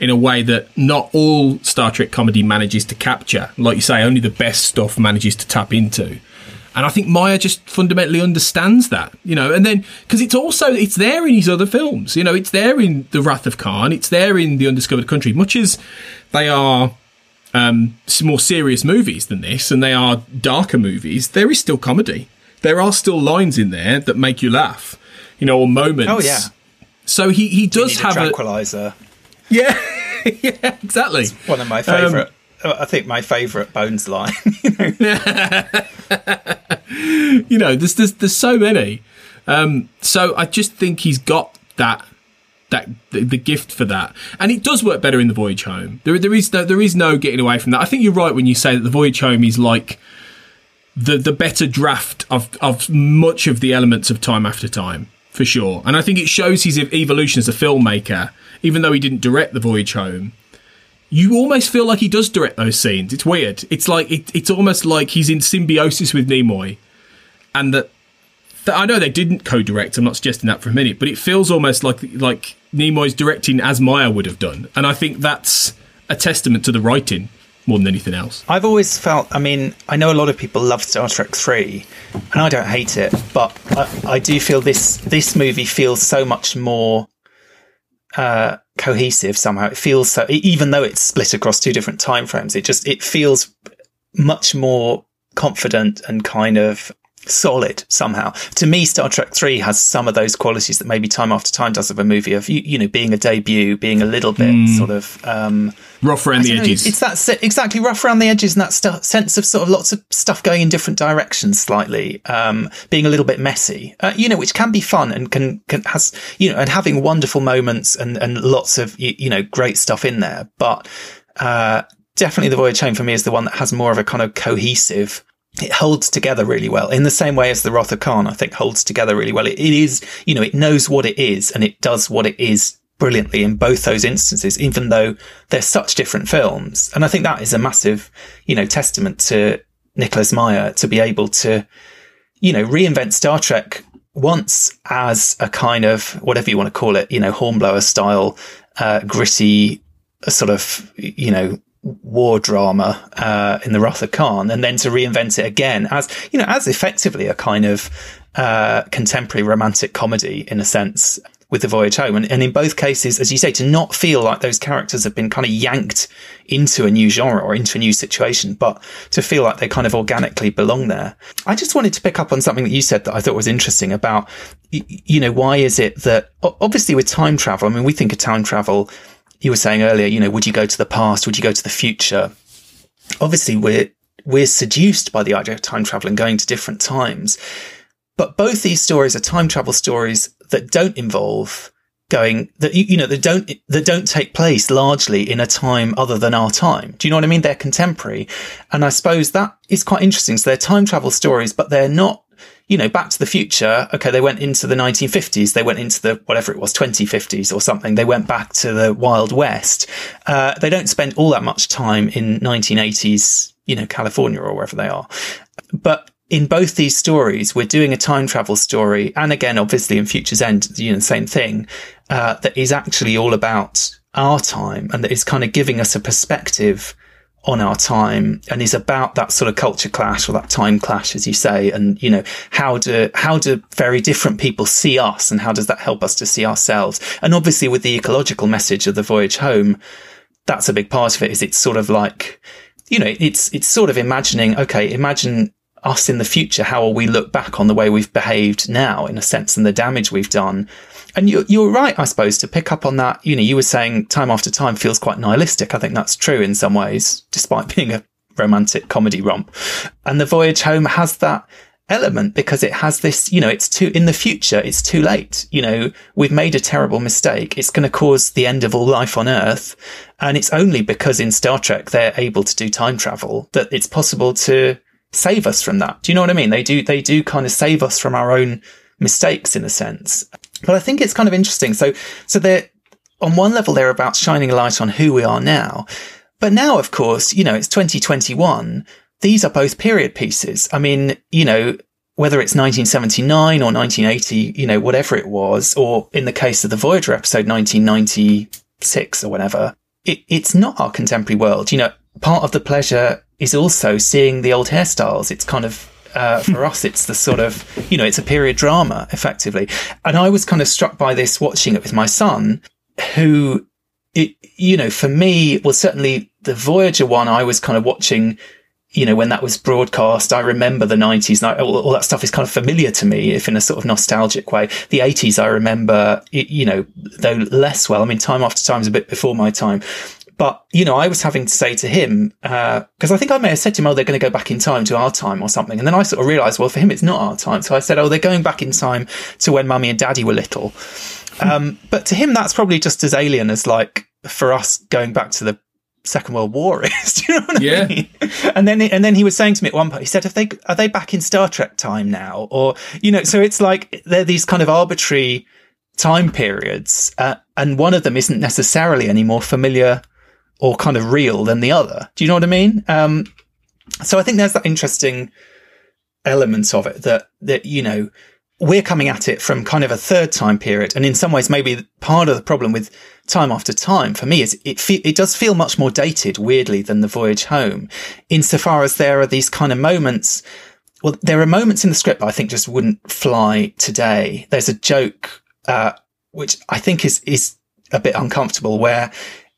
In a way that not all Star Trek comedy manages to capture. Like you say, only the best stuff manages to tap into. And I think Meyer just fundamentally understands that, you know, and then because it's also it's there in his other films, you know, it's there in The Wrath of Khan, it's there in The Undiscovered Country, much as they are um, more serious movies than this, and they are darker movies. There is still comedy. There are still lines in there that make you laugh, you know, or moments. Oh yeah. So he he does have a tranquilizer. Yeah, yeah, exactly. It's one of my favourite. Um, I think my favourite Bones line. you, know? there's, there's there's so many. Um, so I just think he's got that that the, the, gift for that, and it does work better in the Voyage Home. There there is no, there is no getting away from that. I think you're right when you say that the Voyage Home is like the the better draft of of much of the elements of Time After Time for sure, and I think it shows his evolution as a filmmaker. Even though he didn't direct the Voyage Home, you almost feel like he does direct those scenes. It's weird. It's like it, it's almost like he's in symbiosis with Nimoy, and that, that I know they didn't co-direct. I'm not suggesting that for a minute, but it feels almost like like Nimoy's directing as Meyer would have done, and I think that's a testament to the writing more than anything else. I've always felt. I mean, I know a lot of people love Star Trek Three, and I don't hate it, but I, I do feel this this movie feels so much more. Uh, cohesive somehow. It feels so, even though it's split across two different time frames, it just, it feels much more confident and kind of solid somehow. To me, Star Trek 3 has some of those qualities that maybe time after time does of a movie of, you, you know, being a debut, being a little bit mm. sort of, um, rough around the edges. It's that exactly rough around the edges and that st- sense of sort of lots of stuff going in different directions slightly, um, being a little bit messy, uh, you know, which can be fun and can, can has, you know, and having wonderful moments and, and lots of, you know, great stuff in there. But, uh, definitely the Voyage Home for me is the one that has more of a kind of cohesive, it holds together really well in the same way as the Wrath of Khan, I think holds together really well. It, it is, you know, it knows what it is and it does what it is brilliantly in both those instances, even though they're such different films. And I think that is a massive, you know, testament to Nicholas Meyer to be able to, you know, reinvent Star Trek once as a kind of whatever you want to call it, you know, hornblower style, uh, gritty, sort of, you know, war drama uh, in the Wrath of Khan, and then to reinvent it again as you know as effectively a kind of uh, contemporary romantic comedy in a sense with the voyage home. And, and in both cases, as you say, to not feel like those characters have been kind of yanked into a new genre or into a new situation, but to feel like they kind of organically belong there. I just wanted to pick up on something that you said that I thought was interesting about, you know, why is it that obviously with time travel, I mean, we think of time travel you were saying earlier, you know, would you go to the past? Would you go to the future? Obviously, we're, we're seduced by the idea of time travel and going to different times. But both these stories are time travel stories that don't involve going that you know that don't that don't take place largely in a time other than our time. Do you know what I mean? They're contemporary, and I suppose that is quite interesting. So they're time travel stories, but they're not you know, Back to the Future, okay, they went into the 1950s, they went into the, whatever it was, 2050s or something. They went back to the Wild West. Uh, they don't spend all that much time in 1980s, you know, California or wherever they are. But in both these stories, we're doing a time travel story. And again, obviously in Future's End, you know, same thing, uh, that is actually all about our time and that is kind of giving us a perspective on our time and is about that sort of culture clash or that time clash, as you say. And, you know, how do, how do very different people see us and how does that help us to see ourselves? And obviously with the ecological message of the voyage home, that's a big part of it is it's sort of like, you know, it's, it's sort of imagining, okay, imagine us in the future, how will we look back on the way we've behaved now, in a sense, and the damage we've done? And you're, you're right, I suppose, to pick up on that. You know, you were saying time after time feels quite nihilistic. I think that's true in some ways, despite being a romantic comedy romp. And the voyage home has that element because it has this, you know, it's too, in the future, it's too late. You know, we've made a terrible mistake. It's going to cause the end of all life on Earth. And it's only because in Star Trek they're able to do time travel that it's possible to save us from that. Do you know what I mean? They do, they do kind of save us from our own mistakes in a sense. But I think it's kind of interesting. So, so they're, on one level, they're about shining a light on who we are now. But now, of course, you know, it's 2021. These are both period pieces. I mean, you know, whether it's 1979 or 1980, you know, whatever it was, or in the case of the Voyager episode, 1996 or whatever, it, it's not our contemporary world. You know, part of the pleasure is also seeing the old hairstyles. It's kind of uh, for us, it's the sort of, you know, it's a period drama effectively. And I was kind of struck by this watching it with my son, who, it, you know, for me, well, certainly the Voyager one, I was kind of watching, you know, when that was broadcast. I remember the 90s and I, all, all, that stuff is kind of familiar to me, if in a sort of nostalgic way. The 80s, I remember, you know, though less well. I mean, time after time is a bit before my time but, you know, I was having to say to him, because uh, I think I may have said to him, oh, they're going to go back in time to our time or something. And then I sort of realized, well, for him, it's not our time. So I said, oh, they're going back in time to when mummy and daddy were little. um, but to him, that's probably just as alien as like for us going back to the Second World War is. Do you know what yeah. I mean? And then, and then he was saying to me at one point, he said, "If they are they back in Star Trek time now, or you know?" So it's like they're these kind of arbitrary time periods, uh, and one of them isn't necessarily any more familiar or kind of real than the other. Do you know what I mean? Um, so I think there's that interesting element of it that, that, you know, we're coming at it from kind of a third time period. And in some ways, maybe part of the problem with time after time for me is it, fe- it does feel much more dated, weirdly, than the voyage home insofar as there are these kind of moments. Well, there are moments in the script that I think just wouldn't fly today. There's a joke, uh, which I think is, is a bit uncomfortable where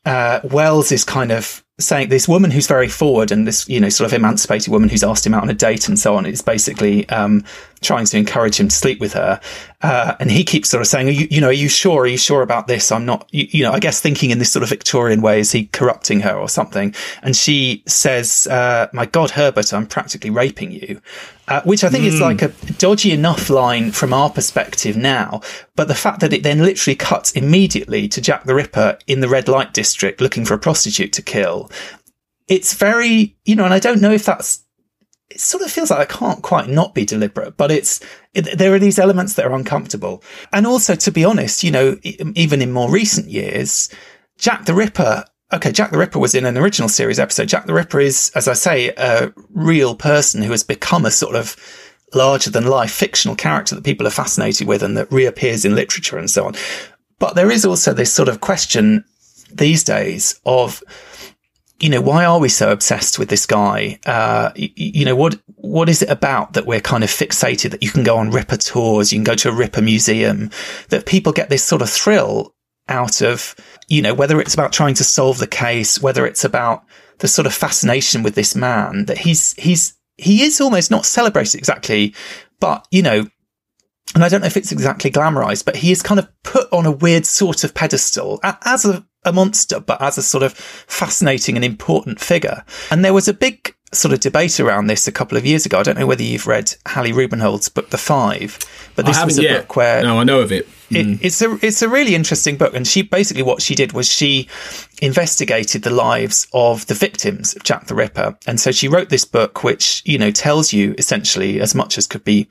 uh, Wells is kind of saying this woman who's very forward and this, you know, sort of emancipated woman who's asked him out on a date and so on is basically, um, trying to encourage him to sleep with her. Uh, and he keeps sort of saying, you, you, know, are you sure? Are you sure about this? I'm not, you, you, know, I guess thinking in this sort of Victorian way, is he corrupting her or something? And she says, uh, my God, Herbert, I'm practically raping you. Uh, which I think mm. is like a dodgy enough line from our perspective now. But the fact that it then literally cuts immediately to Jack the Ripper in the red light district looking for a prostitute to kill. It's very, you know, and I don't know if that's it sort of feels like I can't quite not be deliberate, but it's, it, there are these elements that are uncomfortable. And also, to be honest, you know, even in more recent years, Jack the Ripper, okay, Jack the Ripper was in an original series episode. Jack the Ripper is, as I say, a real person who has become a sort of larger than life fictional character that people are fascinated with and that reappears in literature and so on. But there is also this sort of question these days of, you know, why are we so obsessed with this guy? Uh, you, you, know, what, what is it about that we're kind of fixated that you can go on Ripper tours, you can go to a Ripper museum, that people get this sort of thrill out of, you know, whether it's about trying to solve the case, whether it's about the sort of fascination with this man that he's, he's, he is almost not celebrated exactly, but, you know, and I don't know if it's exactly glamorized, but he is kind of put on a weird sort of pedestal as a a monster, but as a sort of fascinating and important figure. And there was a big sort of debate around this a couple of years ago. I don't know whether you've read Hallie Rubenhold's book, The Five, but this was a yet. book where no, I know of it. Mm. it. It's a it's a really interesting book, and she basically what she did was she investigated the lives of the victims of Jack the Ripper, and so she wrote this book, which you know tells you essentially as much as could be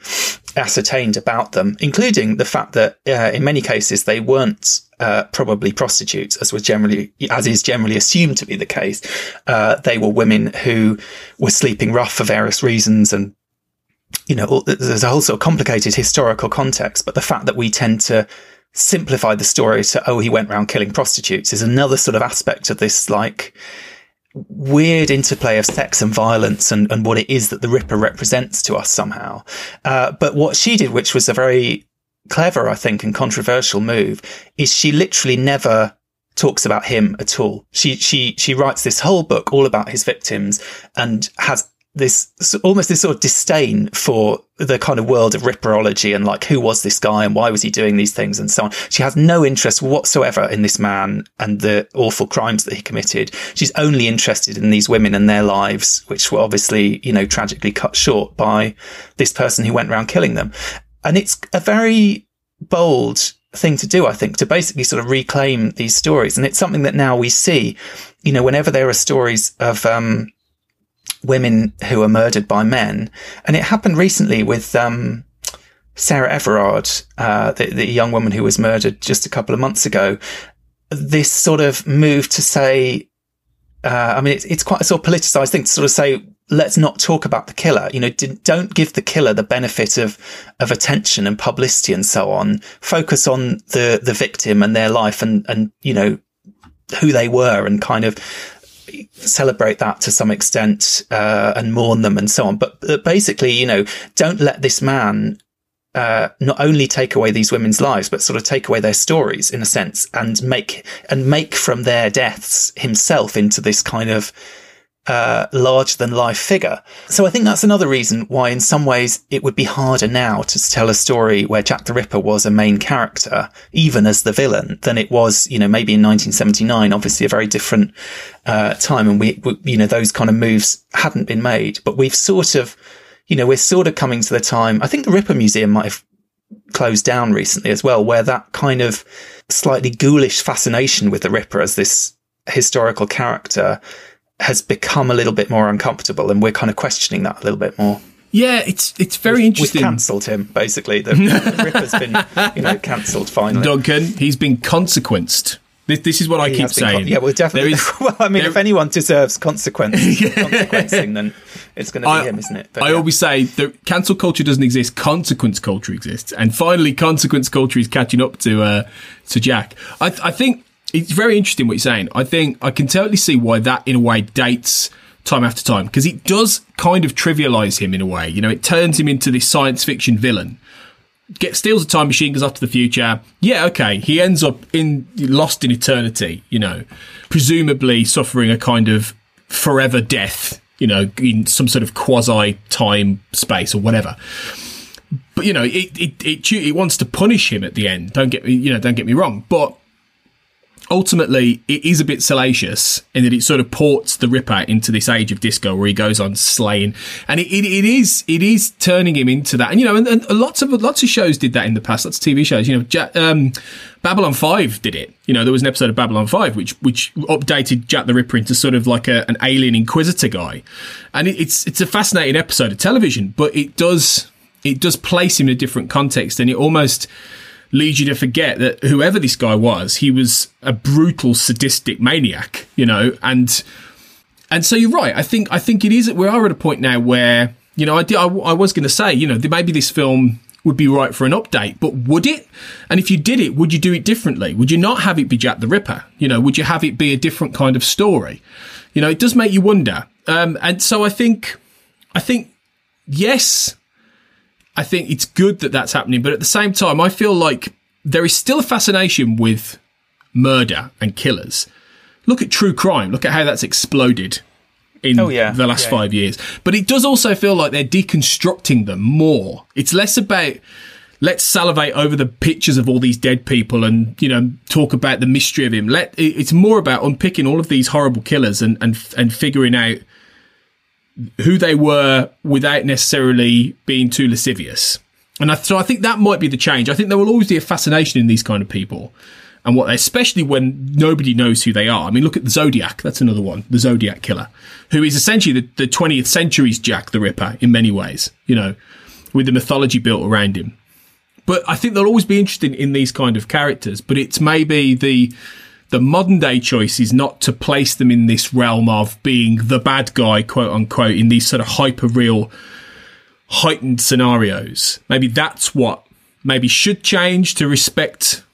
ascertained about them, including the fact that uh, in many cases they weren't uh, probably prostitutes, as was generally, as is generally assumed to be the case. Uh, they were women who were sleeping rough for various reasons and you know, there's a whole sort of complicated historical context, but the fact that we tend to simplify the story to, oh, he went around killing prostitutes is another sort of aspect of this, like, weird interplay of sex and violence and, and what it is that the Ripper represents to us somehow. Uh, but what she did, which was a very clever, I think, and controversial move is she literally never talks about him at all. She, she, she writes this whole book all about his victims and has this almost this sort of disdain for the kind of world of ripperology and like who was this guy and why was he doing these things and so on. She has no interest whatsoever in this man and the awful crimes that he committed. She's only interested in these women and their lives, which were obviously, you know, tragically cut short by this person who went around killing them. And it's a very bold thing to do, I think, to basically sort of reclaim these stories. And it's something that now we see, you know, whenever there are stories of, um, women who are murdered by men. And it happened recently with, um, Sarah Everard, uh, the, the young woman who was murdered just a couple of months ago. This sort of move to say, uh, I mean, it's, it's quite a sort of politicized thing to sort of say, let's not talk about the killer. You know, don't give the killer the benefit of, of attention and publicity and so on. Focus on the, the victim and their life and, and, you know, who they were and kind of celebrate that to some extent uh, and mourn them and so on. But, but basically, you know, don't let this man uh, not only take away these women's lives, but sort of take away their stories in a sense and make and make from their deaths himself into this kind of uh, larger than life figure. So I think that's another reason why, in some ways, it would be harder now to tell a story where Jack the Ripper was a main character, even as the villain, than it was, you know, maybe in 1979. Obviously, a very different uh, time, and we, we, you know, those kind of moves hadn't been made. But we've sort of, you know, we're sort of coming to the time. I think the Ripper Museum might have closed down recently as well, where that kind of slightly ghoulish fascination with the Ripper as this historical character has become a little bit more uncomfortable, and we're kind of questioning that a little bit more. Yeah, it's it's very we've, interesting. We've cancelled him basically. The, the Ripper's been you know cancelled finally. Duncan, he's been consequenced. This, this is what I He keep has saying. con- yeah, well, definitely. There is- well, I mean, there- if anyone deserves consequence, consequencing, then it's going to be I, him, isn't it? But I yeah. always say that cancel culture doesn't exist, consequence culture exists, and finally, consequence culture is catching up to uh, to Jack. I, I think it's very interesting what you're saying. I think I can totally see why that, in a way, dates time after time because it does kind of trivialize him in a way. You know, it turns him into this science fiction villain. Get steals a time machine, goes off to the future. Yeah, okay. He ends up in lost in eternity. You know, presumably suffering a kind of forever death. You know, in some sort of quasi time space or whatever. But you know, it it, it it wants to punish him at the end. Don't get me, you know, don't get me wrong. But ultimately it is a bit salacious in that it sort of ports the Ripper into this age of disco where he goes on slaying, and it, it, it is it is turning him into that. And you know, and, and lots of lots of shows did that in the past. Lots of TV shows. You know, Ja- um, Babylon Five did it. You know, there was an episode of Babylon Five which which updated Jack the Ripper into sort of like a, an alien inquisitor guy, and it, it's it's a fascinating episode of television, but it does it does place him in a different context, and it almost leads you to forget that whoever this guy was, he was a brutal, sadistic maniac, you know, and and so you're right. I think I think it is. We are at a point now where you know I did, I, I was going to say you know there maybe this film would be right for an update, but would it? And if you did it, would you do it differently? Would you not have it be Jack the Ripper? You know, would you have it be a different kind of story? You know, it does make you wonder. Um, and so I think, I think, yes, I think it's good that that's happening, but at the same time, I feel like there is still a fascination with murder and killers. Look at true crime. Look at how that's exploded in Oh, yeah. the last Yeah. five years. But it does also feel like they're deconstructing them more. It's less about let's salivate over the pictures of all these dead people and you know talk about the mystery of him. Let it's more about unpicking all of these horrible killers and and and figuring out who they were without necessarily being too lascivious. And I, so I think that might be the change. I think there will always be a fascination in these kind of people and what, especially when nobody knows who they are. I mean, look at the Zodiac. That's another one. The Zodiac killer, who is essentially the, the 20th century's Jack the Ripper in many ways, you know, with the mythology built around him. But I think they'll always be interested in these kind of characters, but it's maybe the, the modern day choice is not to place them in this realm of being the bad guy, quote unquote, in these sort of hyper real, heightened scenarios. Maybe that's what maybe should change to respect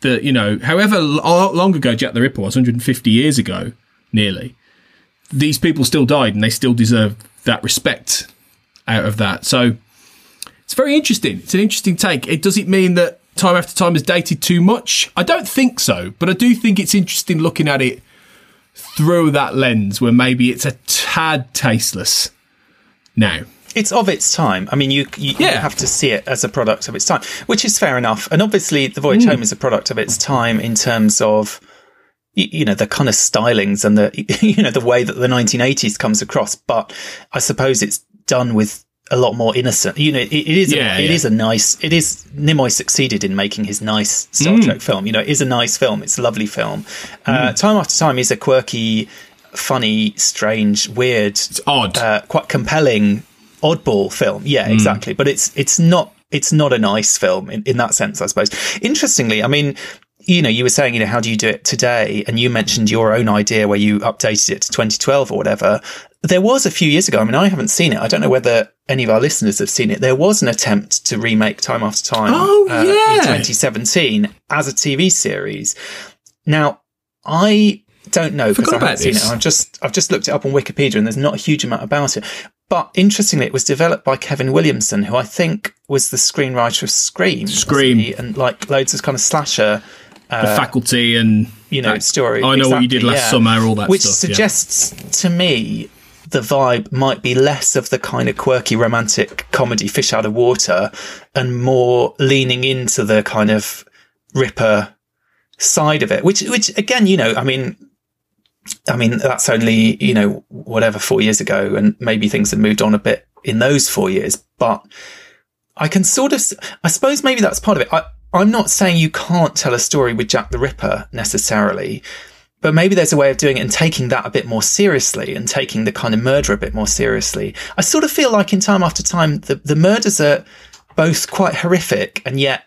the, you know, however lo- uh, long ago Jack the Ripper was, 150 years ago, nearly. These people still died and they still deserve that respect out of that. So it's very interesting. It's an interesting take. It does it mean that time after time has dated too much? I don't think so, but I do think it's interesting looking at it through that lens where maybe it's a tad tasteless. now. It's of its time. I mean, you you, you have to see it as a product of its time, which is fair enough. And obviously, The Voyage mm. Home is a product of its time in terms of you know the kind of stylings and the you know the way that the 1980s comes across. But I suppose it's done with a lot more innocent. You know, it, it is Yeah, a, it yeah. is a nice. It is Nimoy succeeded in making his nice Star Mm. Trek film. You know, it is a nice film. It's a lovely film. Uh, time after time is a quirky, funny, strange, weird, It's odd. uh, quite compelling oddball film. Yeah, exactly. But it's it's not it's not a nice film in, in that sense, I suppose. Interestingly, I mean, you know, you were saying, you know, how do you do it today? And you mentioned your own idea where you updated it to 2012 or whatever. There was a few years ago. I mean, I haven't seen it. I don't know whether any of our listeners have seen it. There was an attempt to remake Time After Time Oh, uh, in 2017 as a TV series. Now, I don't know because I haven't seen this. it. I've just I've just looked it up on Wikipedia, and there's not a huge amount about it. But interestingly, it was developed by Kevin Williamson, who I think was the screenwriter of Scream, Scream. and like loads of kind of slasher, Uh, the faculty and you know, that- story. I know what you did last yeah. summer, all that which stuff. yeah. suggests to me the vibe might be less of the kind of quirky romantic comedy fish out of water and more leaning into the kind of ripper side of it which which again you know i mean i mean that's only you know whatever 4 years ago and maybe things have moved on a bit in those 4 years but I can sort of, I suppose maybe that's part of it. I, I'm not saying you can't tell a story with Jack the Ripper necessarily, but maybe there's a way of doing it and taking that a bit more seriously and taking the kind of murder a bit more seriously. I sort of feel like in time after time, the, the murders are both quite horrific and yet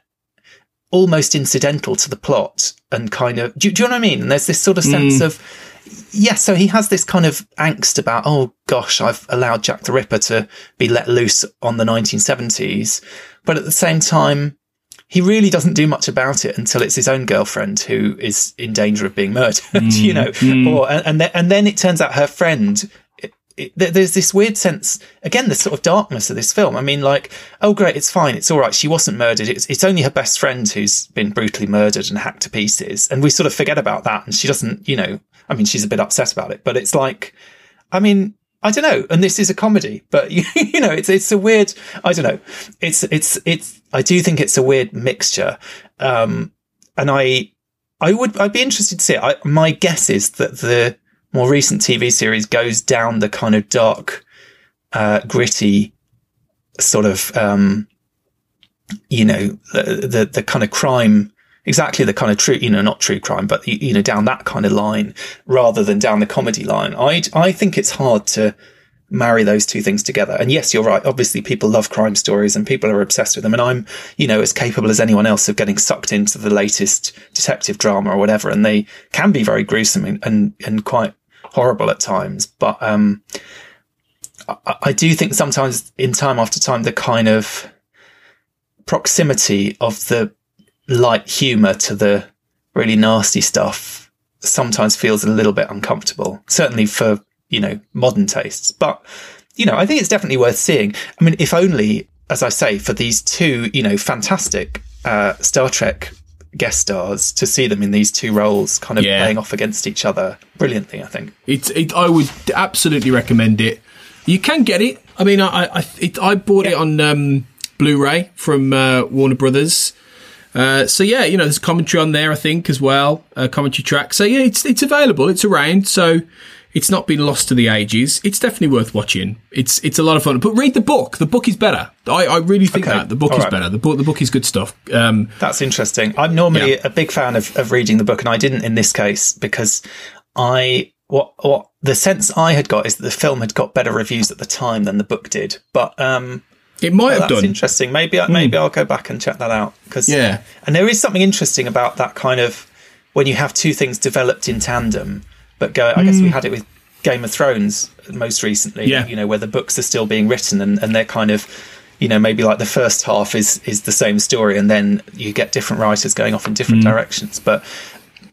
almost incidental to the plot and kind of, do, do you know what I mean? And there's this sort of sense mm. of, yeah, so he has this kind of angst about, oh gosh, I've allowed Jack the Ripper to be let loose on the 1970s. But at the same time, he really doesn't do much about it until it's his own girlfriend who is in danger of being murdered, you mm, know, mm. or, and, and, then, and then it turns out her friend, it, there's this weird sense, again, the sort of darkness of this film. I mean, like, oh great, it's fine. It's all right. She wasn't murdered. It's, it's only her best friend who's been brutally murdered and hacked to pieces. And we sort of forget about that. And she doesn't, you know, I mean, she's a bit upset about it, but it's like, I mean, I don't know. And this is a comedy, but you, know, it's, it's a weird, I don't know. It's, it's, it's, I do think it's a weird mixture. Um, and I, I would, I'd be interested to see it. I, my guess is that the more recent TV series goes down the kind of dark, uh, gritty sort of, um, you know, the, the, the kind of crime, exactly the kind of true, you know, not true crime, but you, know, down that kind of line rather than down the comedy line. I, I think it's hard to marry those two things together. And yes, you're right. Obviously people love crime stories and people are obsessed with them. And I'm, you know, as capable as anyone else of getting sucked into the latest detective drama or whatever. And they can be very gruesome and, and, and quite horrible at times. But, um, I, I do think sometimes in time after time, the kind of proximity of the light humor to the really nasty stuff sometimes feels a little bit uncomfortable. Certainly for, you know, modern tastes. But, you know, I think it's definitely worth seeing. I mean, if only, as I say, for these two, you know, fantastic uh, Star Trek guest stars to see them in these two roles kind of Yeah. playing off against each other brilliantly, I think. It's. It, I would absolutely recommend it. You can get it. I mean, I I, it, I bought it on um, Blu-ray from uh, Warner Brothers. Uh, so yeah, you know, there's commentary on there, I think, as well, uh, commentary track. So yeah, it's it's available. It's around. So it's not been lost to the ages. It's definitely worth watching. It's it's a lot of fun. But read the book. The book is better. I, I really think Okay. that the book All is right. better. The book the book is good stuff. Um, That's interesting. I'm normally Yeah. a big fan of, of reading the book, and I didn't in this case because I what what the sense I had got is that the film had got better reviews at the time than the book did. But um, it might have that's done. Hmm. interesting. Maybe I, maybe I'll go back and check that out because Yeah. and there is something interesting about that kind of when you have two things developed in tandem. But go, I guess we had it with Game of Thrones most recently. Hmm. Yeah. you know where the books are still being written and, and they're kind of you know maybe like the first half is is the same story and then you get different writers going off in different Hmm. directions. But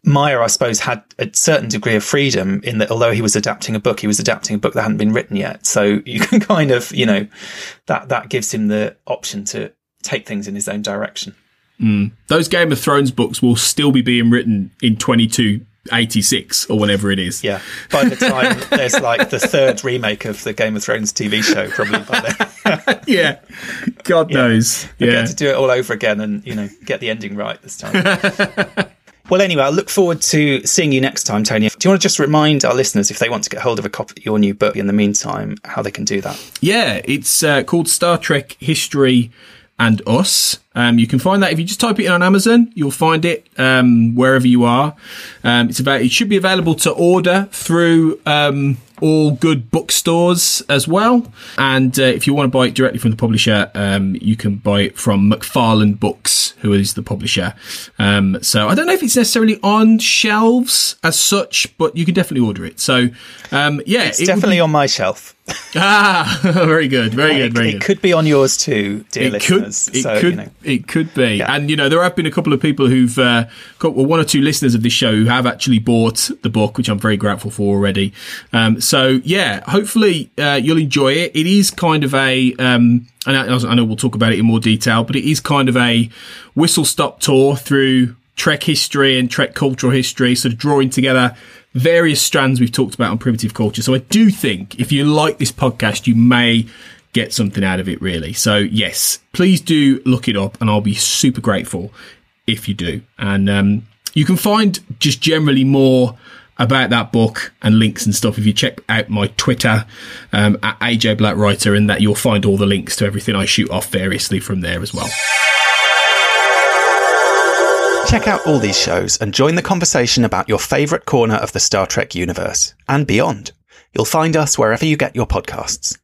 Meyer, I suppose, had a certain degree of freedom in that although he was adapting a book, he was adapting a book that hadn't been written yet. So you can kind of, you know, that, that gives him the option to take things in his own direction. Hmm. Those Game of Thrones books will still be being written in 22 86 or whatever it is. Yeah. By the time there's like the third remake of the Game of Thrones TV show, probably by then. yeah. God Yeah. knows. We Yeah. get to do it all over again and, you know, get the ending right this time. Well, anyway, I look forward to seeing you next time, Tony. Do you want to just remind our listeners, if they want to get hold of a copy of your new book in the meantime, how they can do that? Yeah, it's uh, called Star Trek History and Us. Um, you can find that if you just type it in on Amazon, you'll find it um, wherever you are. Um, it's about. It should be available to order through um, all good bookstores as well. And uh, if you want to buy it directly from the publisher, um, you can buy it from McFarland Books, who is the publisher. Um, so I don't know if it's necessarily on shelves as such, but you can definitely order it. So um, yeah, It's it definitely be- on my shelf. Ah, very good, very good, it, very it good. could be on yours too, dear It could, listeners. it so, could, you know. It could be, Yeah. and you know there have been a couple of people who've, uh, got, well, one or two listeners of this show who have actually bought the book, which I'm very grateful for already. Um, so yeah, hopefully uh, you'll enjoy it. It is kind of a, um, and I, I know we'll talk about it in more detail, but it is kind of a whistle stop tour through Trek history and Trek cultural history, sort of drawing together various strands we've talked about on primitive culture. So I do think if you like this podcast, you may get something out of it really. So yes, please do look it up and I'll be super grateful if you do. And um, you can find just generally more about that book and links and stuff if you check out my Twitter um, at AJ Black Writer and that you'll find all the links to everything I shoot off variously from there as well. Check out all these shows and join the conversation about your favourite corner of the Star Trek universe and beyond. You'll find us wherever you get your podcasts.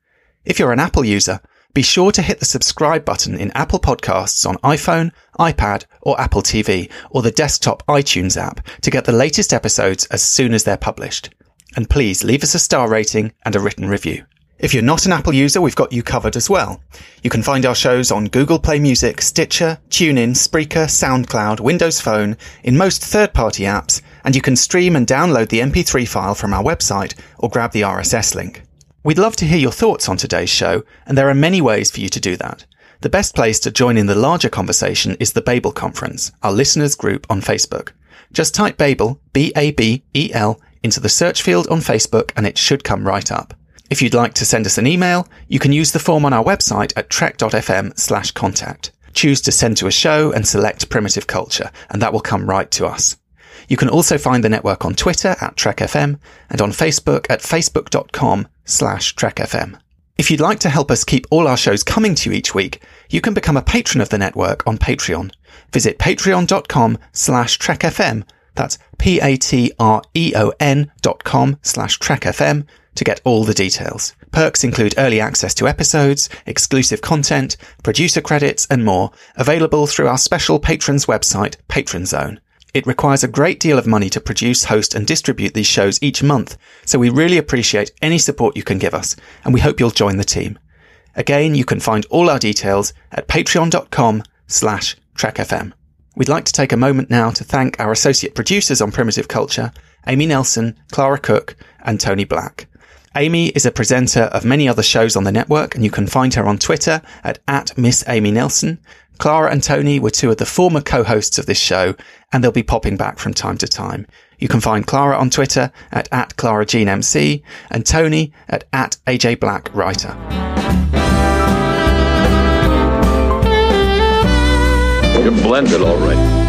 If you're an Apple user, be sure to hit the subscribe button in Apple Podcasts on iPhone, iPad, or Apple TV, or the desktop iTunes app to get the latest episodes as soon as they're published. And please leave us a star rating and a written review. If you're not an Apple user, we've got you covered as well. You can find our shows on Google Play Music, Stitcher, TuneIn, Spreaker, SoundCloud, Windows Phone, in most third-party apps, and you can stream and download the MP3 file from our website or grab the RSS link. We'd love to hear your thoughts on today's show, and there are many ways for you to do that. The best place to join in the larger conversation is the Babel Conference, our listeners group on Facebook. Just type Babel, B-A-B-E-L, into the search field on Facebook and it should come right up. If you'd like to send us an email, you can use the form on our website at trek.fm slash contact. Choose to send to a show and select primitive culture, and that will come right to us. You can also find the network on Twitter at TrekFM and on Facebook at facebook.com slash TrekFM. If you'd like to help us keep all our shows coming to you each week, you can become a patron of the network on Patreon. Visit patreon.com slash trekfm. That's P-A-T-R-E-O-N dot com slash trekfm to get all the details. Perks include early access to episodes, exclusive content, producer credits, and more, available through our special patrons website, Patron Zone. It requires a great deal of money to produce, host, and distribute these shows each month, so we really appreciate any support you can give us, and we hope you'll join the team. Again, you can find all our details at patreon.com slash trekfm. We'd like to take a moment now to thank our associate producers on Primitive Culture, Amy Nelson, Clara Cook, and Tony Black. Amy is a presenter of many other shows on the network, and you can find her on Twitter at, at Miss Amy Nelson. Clara and Tony were two of the former co-hosts of this show, and they'll be popping back from time to time. You can find Clara on Twitter at, at Clara Jean MC, and Tony at, at AJ Black Writer. You're blended, all right.